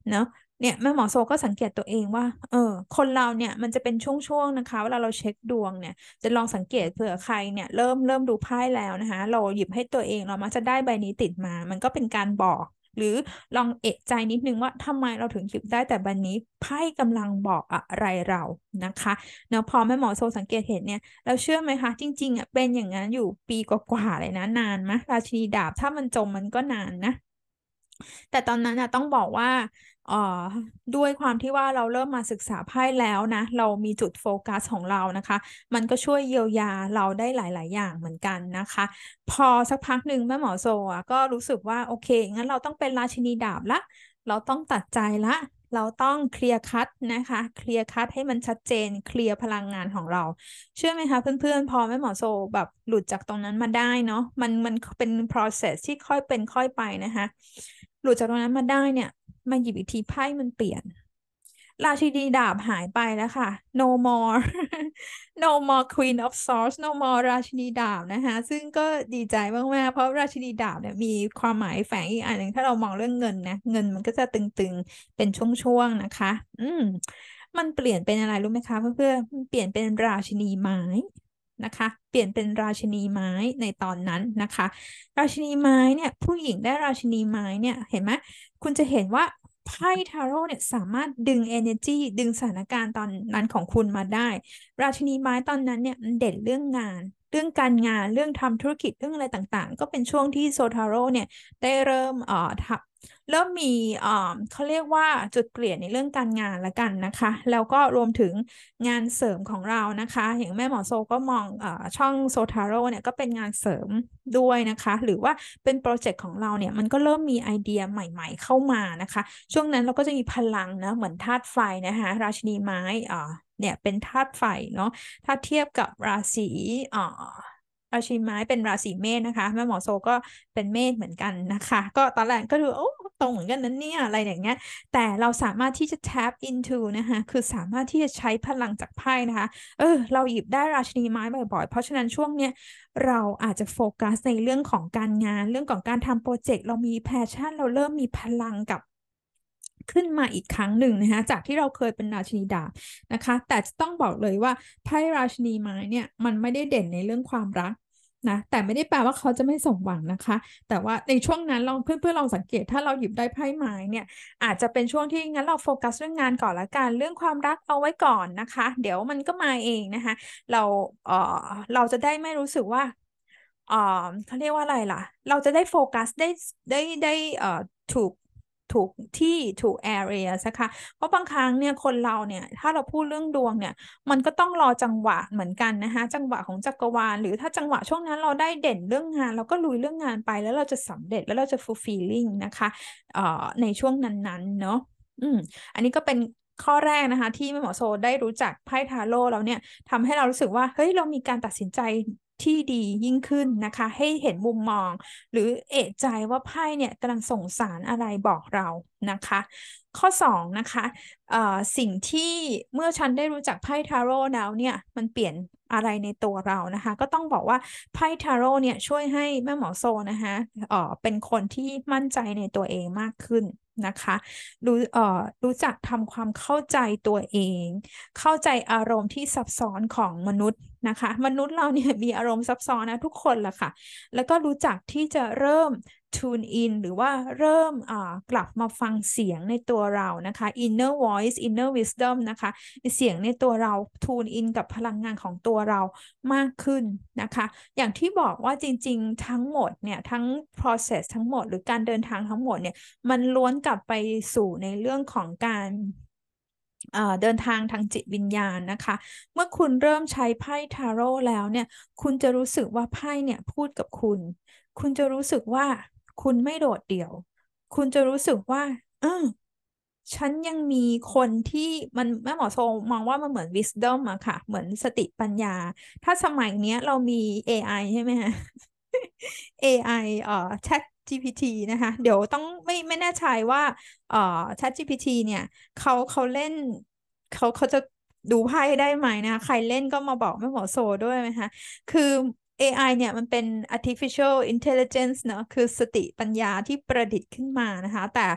เนาะเนี่ยแม่หมอโซก็สังเกตตัวเองว่า เออ คนเราเนี่ยมันจะเป็นช่วงๆนะคะ เวลาเราเช็คดวงเนี่ย จะลองสังเกตเผื่อใครเนี่ยเริ่มเริ่มดูไพ่แล้วนะคะ เราหยิบให้ตัวเองเรามักจะได้ใบนี้ติดมา มันก็เป็นการบอก หรือลองเอะใจนิดนึงว่าทำไมเราถึงคิดได้แต่บันนี้ไพ่กำลังบอกอะไรเรานะคะเนาะพอแม่หมอโซสังเกตเห็นเนี่ยเราเชื่อไหมคะ จริงๆอะเป็นอย่างนั้นอยู่ปีกว่าๆเลยนะนานมะราชินีดาบถ้ามันจมมันก็นานนะแต่ตอนนั้นนะต้องบอกว่า เอ่อด้วยความที่ว่าเราเริ่มมาศึกษาไพ่แล้วนะ เรามีจุดโฟกัสของเรานะคะ มันก็ช่วยเยียวยาเราได้หลาย ๆ อย่างเหมือนกันนะคะ พอสักพักหนึ่งแม่หมอโซอะก็รู้สึกว่าโอเค งั้นเราต้องเป็นราชินีดาบละ เราต้องตัดใจละเราต้องเคลียร์คัดนะคะ เคลียร์คัดให้มันชัดเจน เคลียร์พลังงานของเรา เชื่อไหมคะเพื่อนๆ พอแม่หมอโซแบบหลุดจากตรงนั้นมาได้เนาะ มันมันเป็น process ที่ค่อยเป็นค่อยไปนะคะ หลุดจากตรงนั้นมาได้เนี่ย มาหยิบอีกทีไพ่มันเปลี่ยน ราชินีดาบหายไปแล้วค่ะ no more no more queen of swords no more ราชินีดาบนะคะซึ่งก็ดีใจมากๆเพราะราชินีดาบเนี่ยมีความหมายแฝงอีกอันหนึ่งถ้าเรามองเรื่องเงินนะเงินมันก็จะตึงๆเป็นช่วงๆนะคะ อืมมันเปลี่ยนเป็นอะไรรู้ไหมคะ เพื่อนๆมันเปลี่ยนเป็นราชินีไม้นะคะ เปลี่ยนเป็นราชินีไม้ในตอนนั้นนะคะ ราชินีไม้เนี่ยผู้หญิงได้ราชินีไม้เนี่ยเห็นไหมคุณจะเห็นว่า ไพ่ทาโร่เนี่ยสามารถดึง energy ดึงสถานการณ์ตอนนั้นของคุณมาได้ ราชินีไม้ตอนนั้นเนี่ยเด่นเรื่องงาน เรื่องการงานเรื่องทำธุรกิจเรื่องอะไรต่างๆ ก็เป็นช่วงที่โซทาโร่เนี่ยได้เริ่มเอ่อเริ่มมีเขาเรียกว่าจุดเปลี่ยนในเรื่องการงานละกันนะคะ แล้วก็รวมถึงงานเสริมของเรานะคะ อย่างแม่หมอโซก็มองอช่องโซทาโร่เนี่ยก็เป็นงานเสริมด้วยนะคะ หรือว่าเป็นโปรเจกต์ของเราเนี่ยมันก็เริ่มมีไอเดียใหม่ๆเข้ามานะคะ ช่วงนั้นเราก็จะมีพลังนะเหมือนธาตุไฟนะคะราชินีไม้อ่า เนี่ยเป็นธาตุไฟเนาะถ้าเทียบกับราศีอ่าราศีไม้เป็นราศีเมษนะคะแม่หมอโซก็เป็นเมษเหมือนกันนะคะ ก็ตอนแรกก็ดูโอ้ตรงเหมือนกันนั้นเนี่ยอะไรอย่างเงี้ย แต่เราสามารถที่จะ tap into นะคะ คือสามารถที่จะใช้พลังจากไพ่นะคะ เออ เราหยิบได้ราชินีไม้บ่อยๆ เพราะฉะนั้นช่วงเนี้ยเราอาจจะโฟกัสในเรื่องของการงาน เรื่องของการทำโปรเจกต์ เรามี passion เราเริ่มมีพลังกับ ขึ้นมาอีกครั้งหนึ่งนะคะจากที่เราเคยเป็นราชินีดาบนะคะ แต่ต้องบอกเลยว่าไพ่ราชินีไม้เนี่ยมันไม่ได้เด่นในเรื่องความรักนะแต่ไม่ได้แปลว่าเขาจะไม่สมหวังนะคะ แต่ว่าในช่วงนั้นลองเพื่อนๆลองสังเกตถ้าเราหยิบได้ไพ่ไม้เนี่ย อาจจะเป็นช่วงที่งั้นเราโฟกัสเรื่องงานก่อนละกันเรื่องความรักเอาไว้ก่อนนะคะ เดี๋ยวมันก็มาเองนะคะ เราเออเราจะได้ไม่รู้สึกว่าเออเขาเรียกว่าอะไรล่ะ เราจะได้โฟกัสได้ได้ได้เอ่อถูก ถูกที่ถูก area นะคะเพราะบางครั้งเนี่ยคนเราเนี่ยถ้าเราพูดเรื่องดวงเนี่ยมันก็ต้องรอจังหวะเหมือนกันนะคะจังหวะของจักรวาลหรือถ้าจังหวะช่วงนั้นเราได้เด่นเรื่องงาน เราก็ลุยเรื่องงานไปแล้วเราจะสำเร็จแล้วเราจะ fulfilling นะคะเอ่อในช่วงนั้นๆเนาะอืมอันนี้ก็เป็นข้อแรกนะคะที่แม่หมอโซได้รู้จักไพ่ทาโร่แล้วเนี่ยทำให้เรารู้สึกว่าเฮ้ยเรามีการตัดสินใจ ที่ดียิ่งขึ้นนะคะ ให้เห็นมุมมอง หรือเอะใจว่าไพ่เนี่ยกำลังส่งสารอะไรบอกเรานะคะ ข้อ 2 นะคะสิ่งที่เมื่อฉันได้รู้จักไพ่ทาโร่แล้วเนี่ยมันเปลี่ยนอะไรในตัวเรานะคะ ก็ต้องบอกว่าไพ่ทาโร่เนี่ยช่วยให้แม่หมอโซนะคะเออเป็นคนที่มั่นใจในตัวเองมากขึ้นนะคะรู้เอ่อรู้จักทำความเข้าใจตัวเอง เข้าใจอารมณ์ที่ซับซ้อนของมนุษย์นะคะ มนุษย์เราเนี่ยมีอารมณ์ซับซ้อนนะทุกคนแหละค่ะ แล้วก็รู้จักที่จะเริ่ม tune in หรือว่าเริ่มกลับมาฟังเสียงในตัวเรานะคะ inner voice inner wisdom นะคะเสียงในตัวเรา tune in กับพลังงานของตัวเรามากขึ้นนะคะ อย่างที่บอกว่าจริงๆ ทั้งหมดเนี่ยทั้ง process ทั้งหมด หรือการเดินทางทั้งหมดเนี่ยมันล้วนกลับไปสู่ในเรื่องของการ เดินทางทางจิตวิญญาณนะคะ เมื่อคุณเริ่มใช้ไพ่ทาโร่แล้วเนี่ย คุณจะรู้สึกว่าไพ่เนี่ยพูดกับคุณ คุณจะรู้สึกว่าคุณไม่โดดเดี่ยว คุณจะรู้สึกว่าเออฉันยังมีคนที่มันแม่หมอโซมองว่ามันเหมือน wisdom อะค่ะ เหมือนสติปัญญา ถ้าสมัยเนี้ยเรามี AI ใช่ไหมฮะ AI เอ่อ Chat GPT นะคะ เดี๋ยวต้องไม่ไม่แน่ใจว่าเอ่อ Chat GPT เนี่ยเขาเขาเล่นเขาเขาจะดูไพ่ได้ไหมนะ ใครเล่นก็มาบอกแม่หมอโซด้วยไหมคะ คือ AI เนี่ยมันเป็น artificial intelligence เนอะคือสติปัญญาที่ประดิษฐ์ขึ้นมานะคะ แต่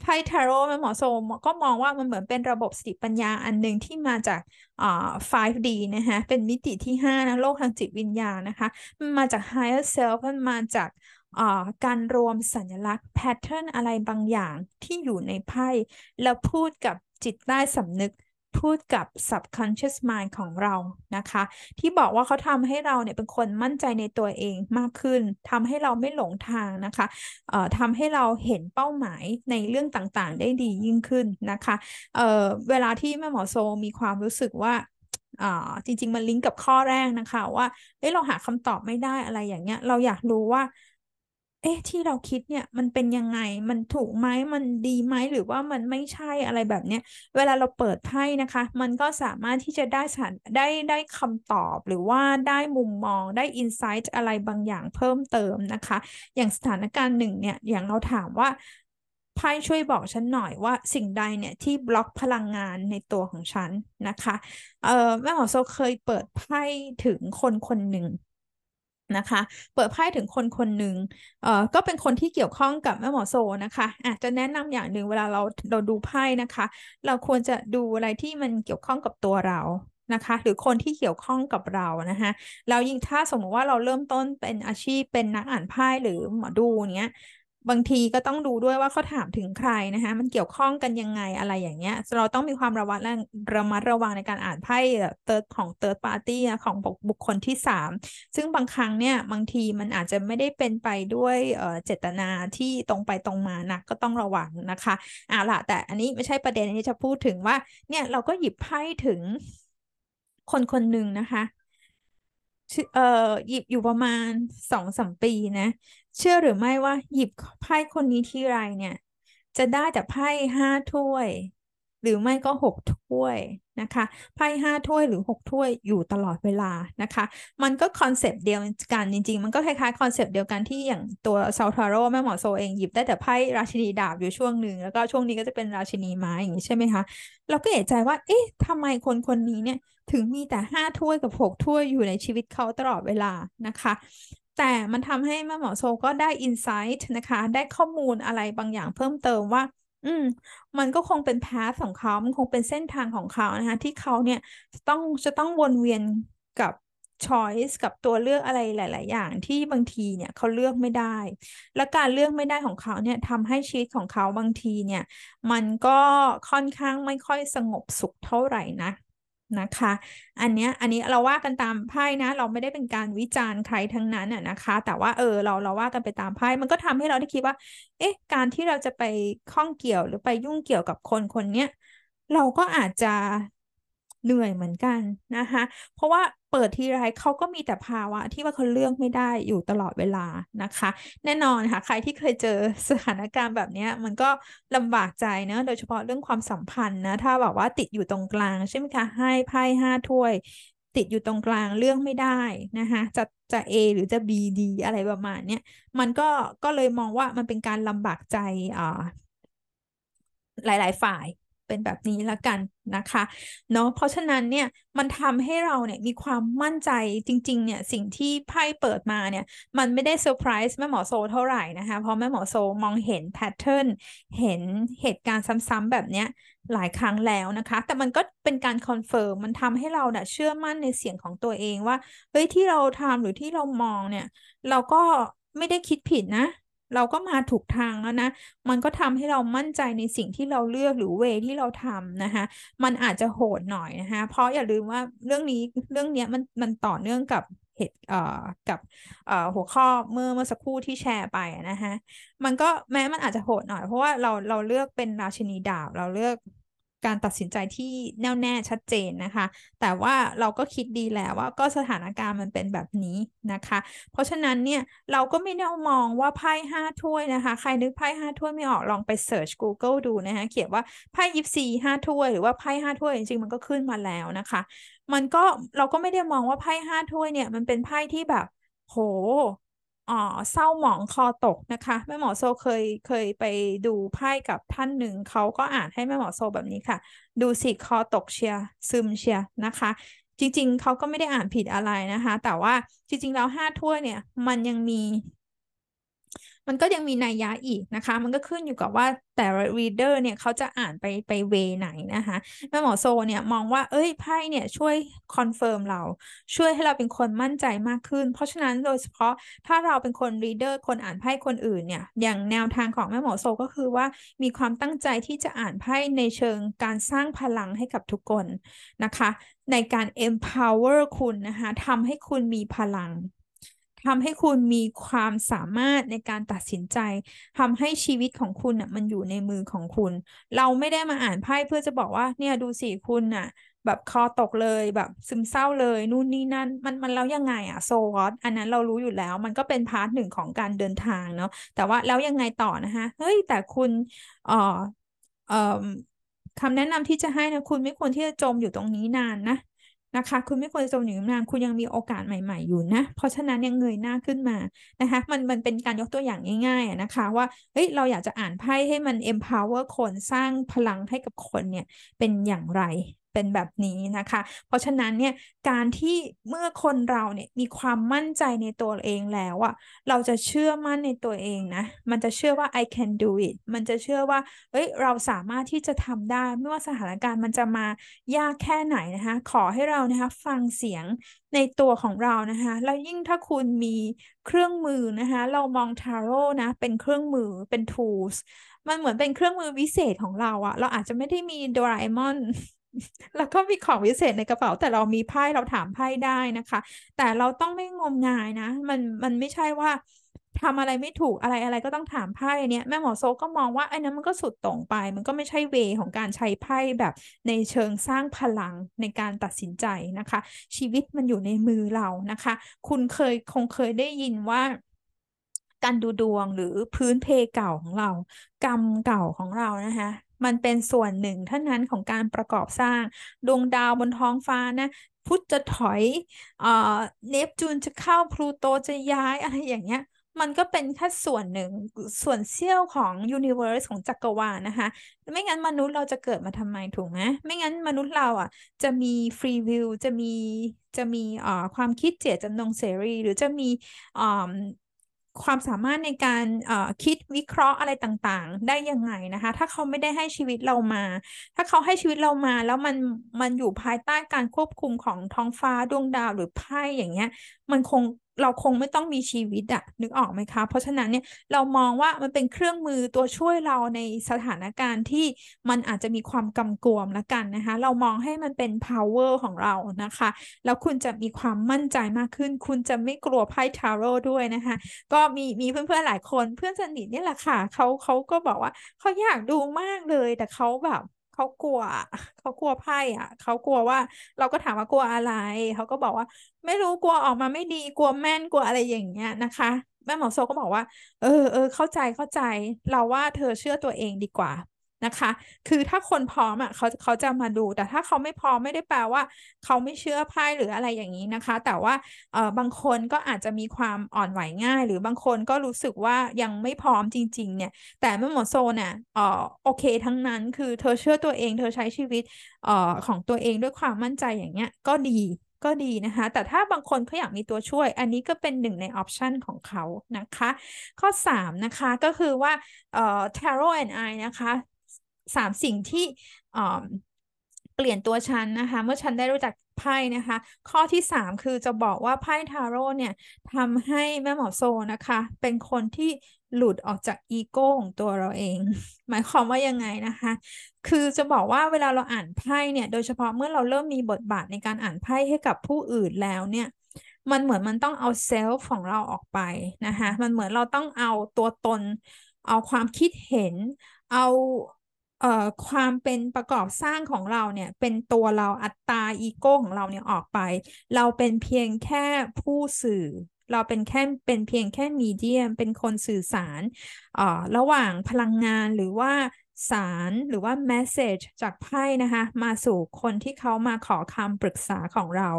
ไพ่ทาโร่แม่หมอโซก็มองว่ามันเหมือนเป็นระบบสติปัญญาอันหนึ่งที่มาจากอ่า 5D นะคะเป็นมิติที่ 5 นะ โลกทางจิตวิญญาณนะคะ มันมาจาก higher self มันมาจาก การรวมสัญลักษณ์แพทเทิร์นอะไรบางอย่างที่อยู่ในไพ่ แล้วพูดกับจิตใต้สำนึกพูดกับ subconscious mind ของเรานะคะ ที่บอกว่าเขาทำให้เราเนี่ยเป็นคนมั่นใจในตัวเองมากขึ้นทำให้เราไม่หลงทางนะคะเอ่อทำให้เราเห็นเป้าหมายในเรื่องต่างๆ ได้ดียิ่งขึ้นนะคะเอ่อเวลาที่แม่หมอโซมีความรู้สึกว่าอ่าจริง ๆ มันลิงก์กับข้อแรกนะคะว่าเอ้เราหาคำตอบไม่ได้อะไรอย่างเงี้ย เราอยากรู้ว่า เอ๊ะที่เราคิดเนี่ยมันเป็นยังไงมันถูกไหมมันดีไหมหรือว่ามันไม่ใช่อะไรแบบเนี้ยเวลาเราเปิดไพ่นะคะ มันก็สามารถที่จะได้สารได้ได้คำตอบหรือว่าได้มุมมองได้อินไซต์อะไรบางอย่างเพิ่มเติมนะคะ อย่างสถานการณ์หนึ่งเนี่ยอย่างเราถามว่าไพ่ช่วยบอกฉันหน่อยว่าสิ่งใดเนี่ยที่บล็อกพลังงานในตัวของฉันนะคะเออแม่หมอโซเคยเปิดไพ่ถึงคนคนหนึ่ง นะคะ เปิดไพ่ถึงคนคนหนึ่งเอ่อก็เป็นคนที่เกี่ยวข้องกับแม่หมอโซนะคะอาจจะแนะนำอย่างหนึ่งเวลาเราเราดูไพ่นะคะ เราควรจะดูอะไรที่มันเกี่ยวข้องกับตัวเรานะคะหรือคนที่เกี่ยวข้องกับเรานะคะแล้วยิ่งถ้าสมมติว่าเราเริ่มต้นเป็นอาชีพเป็นนักอ่านไพ่หรือหมอดูเนี้ย บางทีก็ต้องดูด้วยว่าเขาถามถึงใครนะคะมันเกี่ยวข้องกันยังไงอะไรอย่างเงี้ย เราต้องมีความระวัดระมัดระวังในการอ่านไพ่เติร์ดของเติร์ดปาร์ตี้ของบุคคลที่สามซึ่งบางครั้งเนี่ยบางทีมันอาจจะไม่ได้เป็นไปด้วยเจตนาที่ตรงไปตรงมานะก็ต้องระวังนะคะอ่าละแต่อันนี้ไม่ใช่ประเด็นนี้จะพูดถึงว่า เนี่ยเราก็หยิบไพ่ถึงคนคนหนึ่งนะคะเอ่อหยิบอยู่ประมาณสองสามปีนะ เชื่อหรือไม่ว่าหยิบไพ่คนนี้ที่ไรเนี่ย จะได้แต่ไพ่ห้าถ้วย หรือไม่ก็หกถ้วยนะคะไพ่ห้าถ้วยหรือหกถ้วยอยู่ตลอดเวลานะคะ มันก็คอนเซปต์เดียวกันจริง ๆ มันก็คล้ายๆคอนเซปต์เดียวกันที่อย่างตัวโซทาโร่แม่หมอโซเองหยิบได้แต่ไพ่ราชินีดาบอยู่ช่วงหนึ่งแล้วก็ช่วงนี้ก็จะเป็นราชินีไม้อย่างนี้ใช่ไหมคะเราก็เอะใจว่า เอ๊ะทำไมคนคนนี้เนี่ยถึงมีแต่ห้าถ้วยกับหกถ้วยอยู่ในชีวิตเขาตลอดเวลานะคะ แต่มันทำให้แม่หมอโซก็ได้ insight นะคะ ได้ข้อมูลอะไรบางอย่างเพิ่มเติมว่า อืม มันก็คงเป็น path ของเขา มันคงเป็นเส้นทางของเขานะคะ ที่เขาเนี่ยต้องจะต้องวนเวียนกับช้อยส์กับตัวเลือกอะไรหลาย ๆ อย่างที่บางทีเนี่ยเขาเลือกไม่ได้ และการเลือกไม่ได้ของเขาเนี่ยทำให้ชีวิตของเขาบางทีเนี่ย มันก็ค่อนข้างไม่ค่อยสงบสุขเท่าไหร่นะ นะคะ อันเนี้ยอันนี้เราว่ากันตามไพ่นะ เราไม่ได้เป็นการวิจารณ์ใครทั้งนั้นอะนะคะ แต่ว่าเออเราเราว่ากันไปตามไพ่มันก็ทำให้เราได้คิดว่า เอ๊ะ การที่เราจะไปข้องเกี่ยวหรือไปยุ่งเกี่ยวกับคนคนเนี้ยเราก็อาจจะ เหนื่อยเหมือนกันนะคะ เพราะว่าเปิดทีไรเขาก็มีแต่ภาวะที่ว่าเขาเลือกไม่ได้อยู่ตลอดเวลานะคะ แน่นอนค่ะ ใครที่เคยเจอสถานการณ์แบบนี้มันก็ลำบากใจนะโดยเฉพาะเรื่องความสัมพันธ์นะ ถ้าบอกว่าติดอยู่ตรงกลางใช่ไหมคะให้ไพ่ห้าถ้วย ติดอยู่ตรงกลางเลือกไม่ได้นะคะจะจะ A หรือจะ B D อะไรประมาณเนี้ยมันก็ก็เลยมองว่ามันเป็นการลำบากใจอ่าหลาย ๆ ฝ่าย เป็นแบบนี้ละกันนะคะเนาะเพราะฉะนั้นเนี่ยมันทำให้เราเนี่ยมีความมั่นใจจริงๆเนี่ยสิ่งที่ไพ่เปิดมาเนี่ยมันไม่ได้เซอร์ไพรส์แม่หมอโซเท่าไหร่นะคะเพราะแม่หมอโซมองเห็น pattern เห็นเหตุการณ์ซ้ำๆแบบเนี้ยหลายครั้งแล้วนะคะ แต่มันก็เป็นการ confirm มันทำให้เราเนี่ยเชื่อมั่นในเสียงของตัวเองว่าเฮ้ยที่เราทำหรือที่เรามองเนี่ยเราก็ไม่ได้คิดผิดนะ เราก็มาถูกทางแล้วนะ มันก็ทำให้เรามั่นใจในสิ่งที่เราเลือกหรือเวที่เราทำนะคะ มันอาจจะโหดหน่อยนะคะ เพราะอย่าลืมว่าเรื่องนี้เรื่องนี้มันมันต่อเนื่องกับเหตุเอ่อกับเอ่อหัวข้อเมื่อเมื่อสักครู่ที่แชร์ไปนะคะมันก็แม้มันอาจจะโหดหน่อย เพราะว่าเราเราเลือกเป็นราชินีดาบเราเลือก การตัดสินใจที่แน่วแน่ชัดเจนนะคะ แต่ว่าเราก็คิดดีแล้วว่าก็สถานการณ์มันเป็นแบบนี้นะคะ เพราะฉะนั้นเนี่ยเราก็ไม่ได้มองว่าไพ่ห้าถ้วยนะคะ ใครนึกไพ่ห้าถ้วยไม่ออกลองไปเสิร์ช Google ดูนะคะเขียนว่าไพ่ยิปซีห้าถ้วยหรือว่าไพ่ห้าถ้วยจริงๆมันก็ขึ้นมาแล้วนะคะ มันก็เราก็ไม่ได้มองว่าไพ่ห้าถ้วยเนี่ยมันเป็นไพ่ที่แบบ โห อ๋อเศร้าหมองคอตกนะคะแม่หมอโซเคยเคยไปดูไพ่กับท่านหนึ่งเขาก็อ่านให้แม่หมอโซแบบนี้ค่ะ ดูสิคอตกเชียวซึมเชียวนะคะ จริง ๆเขาก็ไม่ได้อ่านผิดอะไรนะคะ แต่ว่าจริงๆแล้วห้าถ้วยเนี่ยมันยังมี มันก็ยังมีนัยยะอีกนะคะ มันก็ขึ้นอยู่กับว่าแต่ละ reader เนี่ยเขาจะอ่านไปไป way ไหนนะคะแม่หมอโซเนี่ยมองว่าเอ้ยไพ่เนี่ยช่วยคอนเฟิร์มเรา ช่วยให้เราเป็นคนมั่นใจมากขึ้น เพราะฉะนั้นโดยเฉพาะถ้าเราเป็นคน reader คนอ่านไพ่คนอื่นเนี่ยอย่างแนวทางของแม่หมอโซก็คือว่ามีความตั้งใจที่จะอ่านไพ่ในเชิงการสร้างพลังให้กับทุกคนนะคะ ในการ empower คุณนะคะทำให้คุณมีพลัง ทำให้คุณมีความสามารถในการตัดสินใจทำให้ชีวิตของคุณอะมันอยู่ในมือของคุณ เราไม่ได้มาอ่านไพ่เพื่อจะบอกว่าเนี่ยดูสิคุณอะแบบคอตกเลยแบบซึมเศร้าเลยนู่นนี่นั่นมันมันแล้วยังไงอะ so what อันนั้นเรารู้อยู่แล้ว มันก็เป็น part หนึ่งของการเดินทางเนาะแต่ว่าแล้วยังไงต่อนะคะเฮ้ยแต่คุณเอ่อเอ่อคำแนะนำที่จะให้นะคุณไม่ควรที่จะจมอยู่ตรงนี้นานนะ นะคะ คุณไม่ควรจะจมอยู่นานคุณยังมีโอกาสใหม่ ๆ อยู่นะ เพราะฉะนั้นยังเงยหน้าขึ้นมานะคะ มันมันเป็นการยกตัวอย่างง่ายๆนะคะว่าเฮ้ยเราอยากจะอ่านไพ่ให้มัน empower คนสร้างพลังให้กับคนเนี่ยเป็นอย่างไร เป็นแบบนี้นะคะ เพราะฉะนั้นเนี่ยการที่เมื่อคนเราเนี่ยมีความมั่นใจในตัวเองแล้วอะเราจะเชื่อมั่นในตัวเองนะมันจะเชื่อว่า I can do it มันจะเชื่อว่าเอ้ยเราสามารถที่จะทำได้ ไม่ว่าสถานการณ์มันจะมายากแค่ไหนนะคะขอให้เรานะคะฟังเสียงในตัวของเรานะคะแล้วยิ่งถ้าคุณมีเครื่องมือนะคะเรามองทาโร่นะเป็นเครื่องมือเป็น tools มันเหมือนเป็นเครื่องมือวิเศษของเราอะเราอาจจะไม่ได้มีโดราเอมอน แล้วก็มีของวิเศษในกระเป๋า แต่เรามีไพ่เราถามไพ่ได้นะคะ แต่เราต้องไม่งมงายนะ มันมันไม่ใช่ว่าทำอะไรไม่ถูกอะไรอะไรก็ต้องถามไพ่เนี่ยแม่หมอโซก็มองว่าไอ้นั้นมันก็สุดตรงไป มันก็ไม่ใช่เวของการใช้ไพ่แบบในเชิงสร้างพลังในการตัดสินใจนะคะ ชีวิตมันอยู่ในมือเรานะคะ คุณเคยคงเคยได้ยินว่าการดูดวงหรือพื้นเพเก่าของเรา กรรมเก่าของเรานะคะ มันเป็นส่วนหนึ่งเท่านั้นของการประกอบสร้าง ดวงดาวบนท้องฟ้านะพุธจะถอยเอ่อเนปจูนจะเข้าพลูโตจะย้ายอะไรอย่างเงี้ยมันก็เป็นแค่ส่วนหนึ่งส่วนเสี้ยวของยูนิเวอร์สของจักรวาลนะคะ ไม่งั้นมนุษย์เราจะเกิดมาทำไมถูกไหมไม่งั้นมนุษย์เราอะ จะมีฟรีวิวจะมีจะมีอ่าความคิดเจตจำนงเสรี หรือจะมีอ่า ความสามารถในการคิดวิเคราะห์อะไรต่างๆ ได้ยังไงนะคะ ถ้าเขาไม่ได้ให้ชีวิตเรามา ถ้าเขาให้ชีวิตเรามา แล้วมันมันอยู่ภายใต้การควบคุมของท้องฟ้าดวงดาวหรือไพ่อย่างเงี้ย มันคงเราคงไม่ต้องมีชีวิตอะนึกออกไหมคะ เพราะฉะนั้นเนี่ยเรามองว่ามันเป็นเครื่องมือตัวช่วยเราในสถานการณ์ที่มันอาจจะมีความกำกวมละกันนะคะ เรามองให้มันเป็น power ของเรานะคะ แล้วคุณจะมีความมั่นใจมากขึ้น คุณจะไม่กลัวไพ่ทาโร่ด้วยนะคะ ก็มีมีเพื่อนๆหลายคนเพื่อนสนิทนี่แหละค่ะเขาเขาก็บอกว่าเขาอยากดูมากเลยแต่เขาแบบ เขากลัวเขากลัวไพ่อะเขากลัวว่า เราก็ถามว่ากลัวอะไรเขาก็บอกว่า ไม่รู้กลัวออกมาไม่ดีกลัวแม่นกลัวอะไรอย่างเงี้ยนะคะแม่หมอโซก็บอกว่า เออเออเข้าใจเข้าใจ เราว่าเธอเชื่อตัวเองดีกว่า นะคะ คือถ้าคนพร้อมอะเขาเขาจะมาดู แต่ถ้าเขาไม่พร้อมไม่ได้แปลว่า เขาไม่เชื่อไพ่หรืออะไรอย่างนี้นะคะ แต่ว่าเออบางคนก็อาจจะมีความอ่อนไหวง่าย หรือบางคนก็รู้สึกว่ายังไม่พร้อมจริง ๆ เนี่ย แต่เมื่อหมอโซนี่ยเออโอเคทั้งนั้นคือเธอเชื่อตัวเอง เธอใช้ชีวิตเออของตัวเองด้วยความมั่นใจอย่างเงี้ยก็ดีก็ดีนะคะ แต่ถ้าบางคนเขาอยากมีตัวช่วย อันนี้ก็เป็นหนึ่งในออปชันของเขานะคะ ข้อ 3 นะคะ ก็คือว่าเอ่อ Tarot and I นะคะ สามสิ่งที่เปลี่ยนตัวฉันนะคะ เมื่อฉันได้รู้จักไพ่นะคะ ข้อที่สามคือจะบอกว่าไพ่ทาโร่เนี่ยทำให้แม่หมอโซนะคะ เป็นคนที่หลุดออกจากอีโก้ของตัวเราเอง หมายความว่ายังไงนะคะ คือจะบอกว่าเวลาเราอ่านไพ่เนี่ย โดยเฉพาะเมื่อเราเริ่มมีบทบาทในการอ่านไพ่ให้กับผู้อื่นแล้วเนี่ยมันเหมือนมันต้องเอา self ของเราออกไปนะคะ มันเหมือนเราต้องเอาตัวตน เอาความคิดเห็น เอา ความเป็นประกอบสร้างของเราเนี่ย เป็นตัวเราอัตตาอีโก้ของเราเนี่ยออกไป เราเป็นเพียงแค่ผู้สื่อ เราเป็นแค่เป็นเพียงแค่มีเดียม เป็นคนสื่อสารเอ่อระหว่างพลังงานหรือว่าสารหรือว่าแมสเซจจากไพ่นะคะ มาสู่คนที่เขามาขอคำปรึกษาของเรา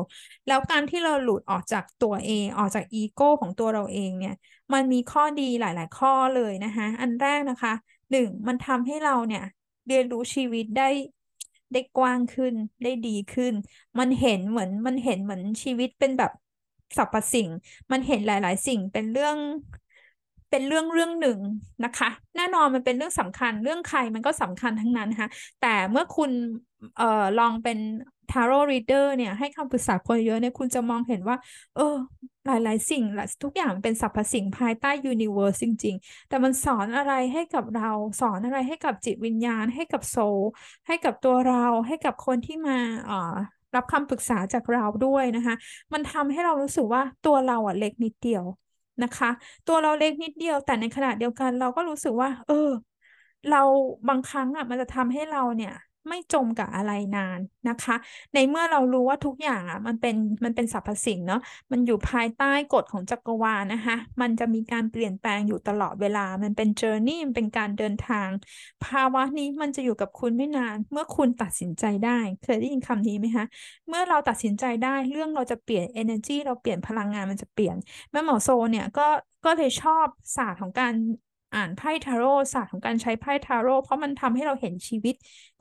แล้วการที่เราหลุดออกจากตัวเอง ออกจากอีโก้ของตัวเราเองเนี่ย มันมีข้อดีหลาย ๆ ข้อเลยนะคะ อันแรกนะคะหนึ่งมันทำให้เราเนี่ย เรียนรู้ชีวิตได้ได้กว้างขึ้นได้ดีขึ้น มันเห็นเหมือนมันเห็นเหมือนชีวิตเป็นแบบสรรพสิ่ง มันเห็นหลาย ๆ สิ่งเป็นเรื่องเป็นเรื่องเรื่องหนึ่งนะคะ แน่นอนมันเป็นเรื่องสำคัญ เรื่องใครมันก็สำคัญทั้งนั้นนะคะแต่เมื่อคุณเอ่อลองเป็น tarot reader เนี่ยให้คำปรึกษาคนเยอะเนี่ยคุณจะมองเห็นว่า เออ หลาย ๆ สิ่งทุกอย่างเป็นสรรพสิ่งภายใต้ universe จริง ๆ แต่มันสอนอะไรให้กับเรา สอนอะไรให้กับจิตวิญญาณ ให้กับโซลให้กับตัวเราให้กับคนที่มาเอ่อรับคำปรึกษาจากเราด้วยนะคะ มันทำให้เรารู้สึกว่าตัวเราอะเล็กนิดเดียวนะคะ ตัวเราเล็กนิดเดียว แต่ในขณะเดียวกันเราก็รู้สึกว่า เออ เราบางครั้งอะมันจะทำให้เราเนี่ย ไม่จมกับอะไรนานนะคะ ในเมื่อเรารู้ว่าทุกอย่างอะมันเป็นมันเป็นสรรพสิ่งเนาะมันอยู่ภายใต้กฎของจักรวาลนะคะ มันจะมีการเปลี่ยนแปลงอยู่ตลอดเวลา มันเป็นเจอร์นี่มันเป็นการเดินทาง ภาวะนี้มันจะอยู่กับคุณไม่นาน เมื่อคุณตัดสินใจได้ เคยได้ยินคำนี้ไหมคะ เมื่อเราตัดสินใจได้เรื่องเราจะเปลี่ยน energy เราเปลี่ยนพลังงานมันจะเปลี่ยนแม่หมอโซเนี่ยก็ก็เลยชอบศาสตร์ของการ อ่านไพ่ทาโร่ศาสตร์ของการใช้ไพ่ทาโร่เพราะมันทำให้เราเห็นชีวิต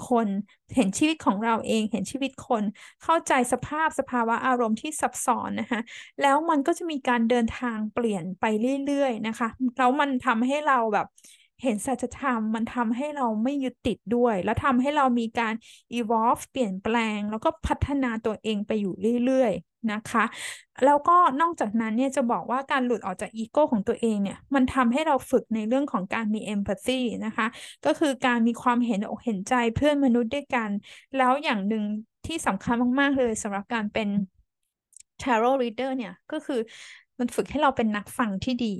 คน เห็นชีวิตของเราเองเห็นชีวิตคน เข้าใจสภาพสภาวะอารมณ์ที่ซับซ้อนนะคะแล้วมันก็จะมีการเดินทางเปลี่ยนไปเรื่อยๆนะคะแล้วมันทำให้เราแบบเห็นสัจธรรมมันทำให้เราไม่ยึดติดด้วย แล้วทำให้เรามีการ evolve เปลี่ยนแปลง แล้วก็พัฒนาตัวเองไปอยู่เรื่อยๆ นะคะ แล้วก็นอกจากนั้นเนี่ยจะบอกว่าการหลุดออกจากอีโก้ของตัวเองเนี่ย มันทำให้เราฝึกในเรื่องของการมี empathy นะคะ ก็คือการมีความเห็นอกเห็นใจเพื่อนมนุษย์ด้วยกัน แล้วอย่างหนึ่งที่สำคัญมากๆเลยสำหรับการเป็น tarot reader เนี่ยก็คือมันฝึกให้เราเป็นนักฟังที่ดี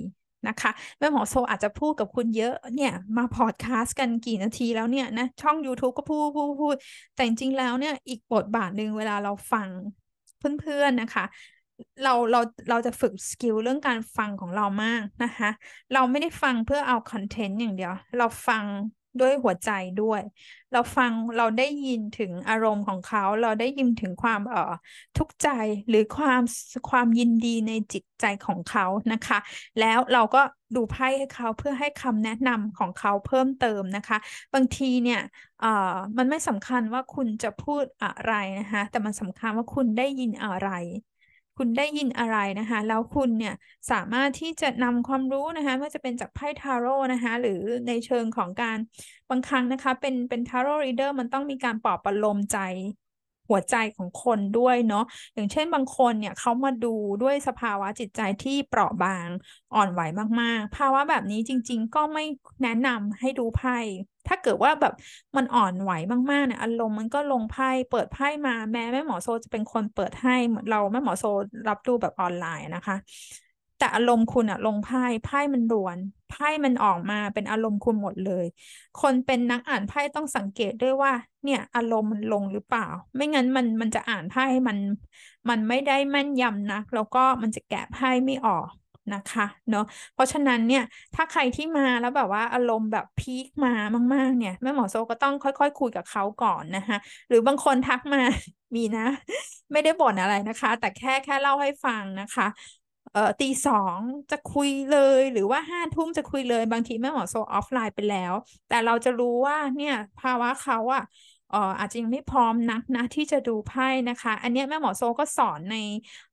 นะคะแม่หมอโซอาจจะพูดกับคุณเยอะเนี่ยมาพอดแคสต์กันกี่นาทีแล้วเนี่ยนะช่อง YouTube ก็พูดพูดพูดแต่จริงๆแล้วเนี่ยอีกบทบาทหนึ่งเวลาเราฟัง เพื่อนๆนะคะ เราเราเราจะฝึก skill เรื่องการฟังของเรามากนะคะ เราไม่ได้ฟังเพื่อเอาคอนเทนต์อย่างเดียว เราฟัง ด้วยหัวใจด้วย เราฟังเราได้ยินถึงอารมณ์ของเขา เราได้ยินถึงความเอ่อทุกข์ใจหรือความความยินดีในจิตใจของเขานะคะ แล้วเราก็ดูไพ่ให้เขาเพื่อให้คำแนะนำของเขาเพิ่มเติมนะคะ บางทีเนี่ยเอ่อมันไม่สำคัญว่าคุณจะพูดอะไรนะคะ แต่มันสำคัญว่าคุณได้ยินอะไร คุณได้ยินอะไรนะคะแล้วคุณเนี่ยสามารถที่จะนำความรู้นะคะไม่ว่าจะเป็นจากไพ่ทาโร่นะคะหรือในเชิงของการบางครั้งนะคะ เป็นเป็น tarot reader มันต้องมีการปลอบประโลมใจหัวใจของคนด้วยเนาะอย่างเช่นบางคนเนี่ยเขามาดูด้วยสภาวะจิตใจที่เปราะบางอ่อนไหวมากๆ ภาวะแบบนี้จริง ๆ ก็ไม่แนะนำให้ดูไพ่ ถ้าเกิดว่าแบบมันอ่อนไหวมากๆเนี่ยอารมณ์มันก็ลงไพ่เปิดไพ่มาแม้แม่หมอโซจะเป็นคนเปิดให้เราแม่หมอโซรับดูแบบออนไลน์นะคะ แต่อารมณ์คุณอะลงไพ่ไพ่มันรวนไพ่มันออกมาเป็นอารมณ์คุณหมดเลย คนเป็นนักอ่านไพ่ต้องสังเกตด้วยว่า เนี่ยอารมณ์มันลงหรือเปล่า ไม่งั้นมันมันจะอ่านไพ่มัน มันไม่ได้แม่นยำนักแล้วก็มันจะแกะไพ่ไม่ออก นะคะเนาะเพราะฉะนั้นเนี่ยถ้าใครที่มาแล้วแบบว่าอารมณ์แบบพีคมามาก ๆ เนี่ยแม่หมอโซก็ต้องค่อยๆคคุยกับเขาก่อนนะคะหรือบางคนทักมามีนะ ไม่ได้บ่นอะไรนะคะ แต่แค่แค่เล่าให้ฟังนะคะเอ่อตีสองจะคุยเลยหรือว่าห้าทุ่มจะคุยเลยบางทีแม่หมอโซออฟไลน์ไปแล้ว แต่เราจะรู้ว่าเนี่ยภาวะเขาอะ อออาจจะยังไม่พร้อมนักนะที่จะดูไพ่นะคะ อันนี้แม่หมอโซก็สอนใน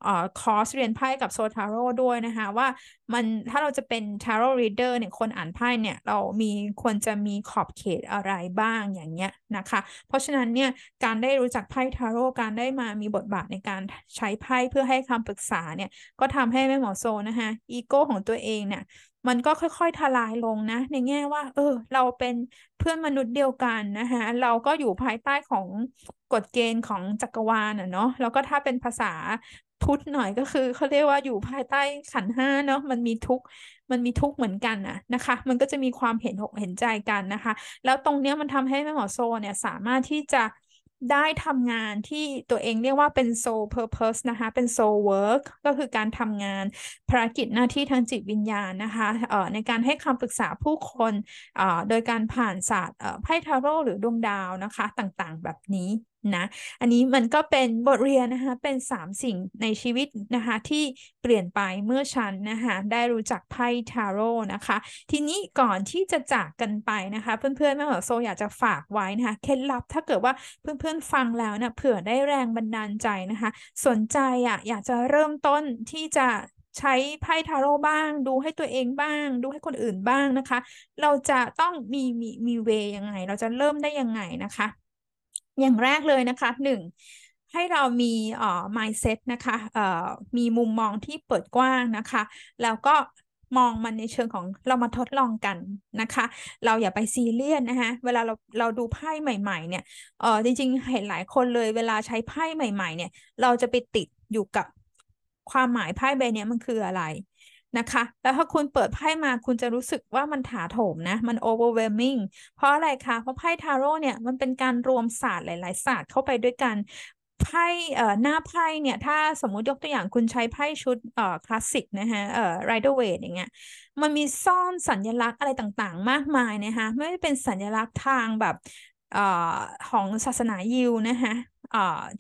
ออคอร์สเรียนไพ่กับ Soul Tarot ด้วยนะคะว่ามันถ้าเราจะเป็น tarot reader เนี่ยคนอ่านไพ่เนี่ยเรามีควรจะมีขอบเขตอะไรบ้างอย่างเงี้ยนะคะ เพราะฉะนั้นเนี่ยการได้รู้จักไพ่ทาโร่การได้มามีบทบาทในการใช้ไพ่เพื่อให้คำปรึกษาเนี่ยก็ทำให้แม่หมอโซนะคะอีโก้ของตัวเองเนี่ย มันก็ค่อยๆทลายลงนะ ในแง่ว่า เออ เราเป็นเพื่อนมนุษย์เดียวกันนะคะเราก็อยู่ภายใต้ของกฎเกณฑ์ของจักรวาลอะเนาะแล้วก็ถ้าเป็นภาษาพุทธหน่อยก็คือเขาเรียกว่าอยู่ภายใต้ขันห้าเนาะมันมีทุกมันมีทุกเหมือนกันอะนะคะ มันก็จะมีความเห็นอกเห็นใจกันนะคะ แล้วตรงเนี้ยมันทำให้แม่หมอโซเนี่ยสามารถที่จะ ได้ทำงานที่ตัวเองเรียกว่าเป็น soul purpose นะคะ เป็น soul work ก็คือการทำงานภารกิจหน้าที่ทางจิตวิญญาณนะคะเอ่อในการให้คำปรึกษาผู้คนเอ่อโดยการผ่านศาสตร์ไพ่ทาโร่หรือดวงดาวนะคะ ต่างๆ แบบนี้ นะ อันนี้มันก็เป็นบทเรียนนะคะ เป็นสามสิ่งในชีวิตนะคะ ที่เปลี่ยนไปเมื่อฉันนะคะ ได้รู้จักไพ่ทาโร่นะคะ ทีนี้ก่อนที่จะจากกันไปนะคะ เพื่อนๆแม่หมอโซอยากจะฝากไว้นะคะ เคล็ดลับถ้าเกิดว่าเพื่อนๆฟังแล้วนะเผื่อได้แรงบันดาลใจนะคะ สนใจอะอยากจะเริ่มต้นที่จะใช้ไพ่ทาโร่บ้าง ดูให้ตัวเองบ้าง ดูให้คนอื่นบ้างนะคะ เราจะต้องมีมีมีเวยังไง เราจะเริ่มได้ยังไงนะคะ อย่างแรกเลยนะคะหนึ่งให้เรามีเอ่อ mindset นะคะเอ่อมีมุมมองที่เปิดกว้างนะคะ แล้วก็มองมันในเชิงของเรามาทดลองกันนะคะ เราอย่าไปซีเรียสนะคะเวลาเราเราดูไพ่ใหม่ ๆ เนี่ยเออจริง ๆ เห็นหลายคนเลยเวลาใช้ไพ่ใหม่ ๆ เนี่ย เราจะไปติดอยู่กับความหมายไพ่ใบนี้มันคืออะไร นะคะ แล้วถ้าคุณเปิดไพ่มาคุณจะรู้สึกว่ามันถาโถมนะ มัน overwhelming เพราะอะไรคะเพราะไพ่ทาโร่เนี่ยมันเป็นการรวมศาสตร์หลาย ๆ ศาสตร์เข้าไปด้วยกันไพ่เอ่อหน้าไพ่เนี่ย ถ้าสมมุติยกตัวอย่างคุณใช้ไพ่ชุดเอ่อคลาสสิกนะฮะเอ่อไรเดอร์เวทอย่างเงี้ยมันมีซ่อนสัญลักษณ์อะไรต่างๆ มากมายนะคะไม่ได้เป็นสัญลักษณ์ทางแบบ ของศาสนายิวนะคะ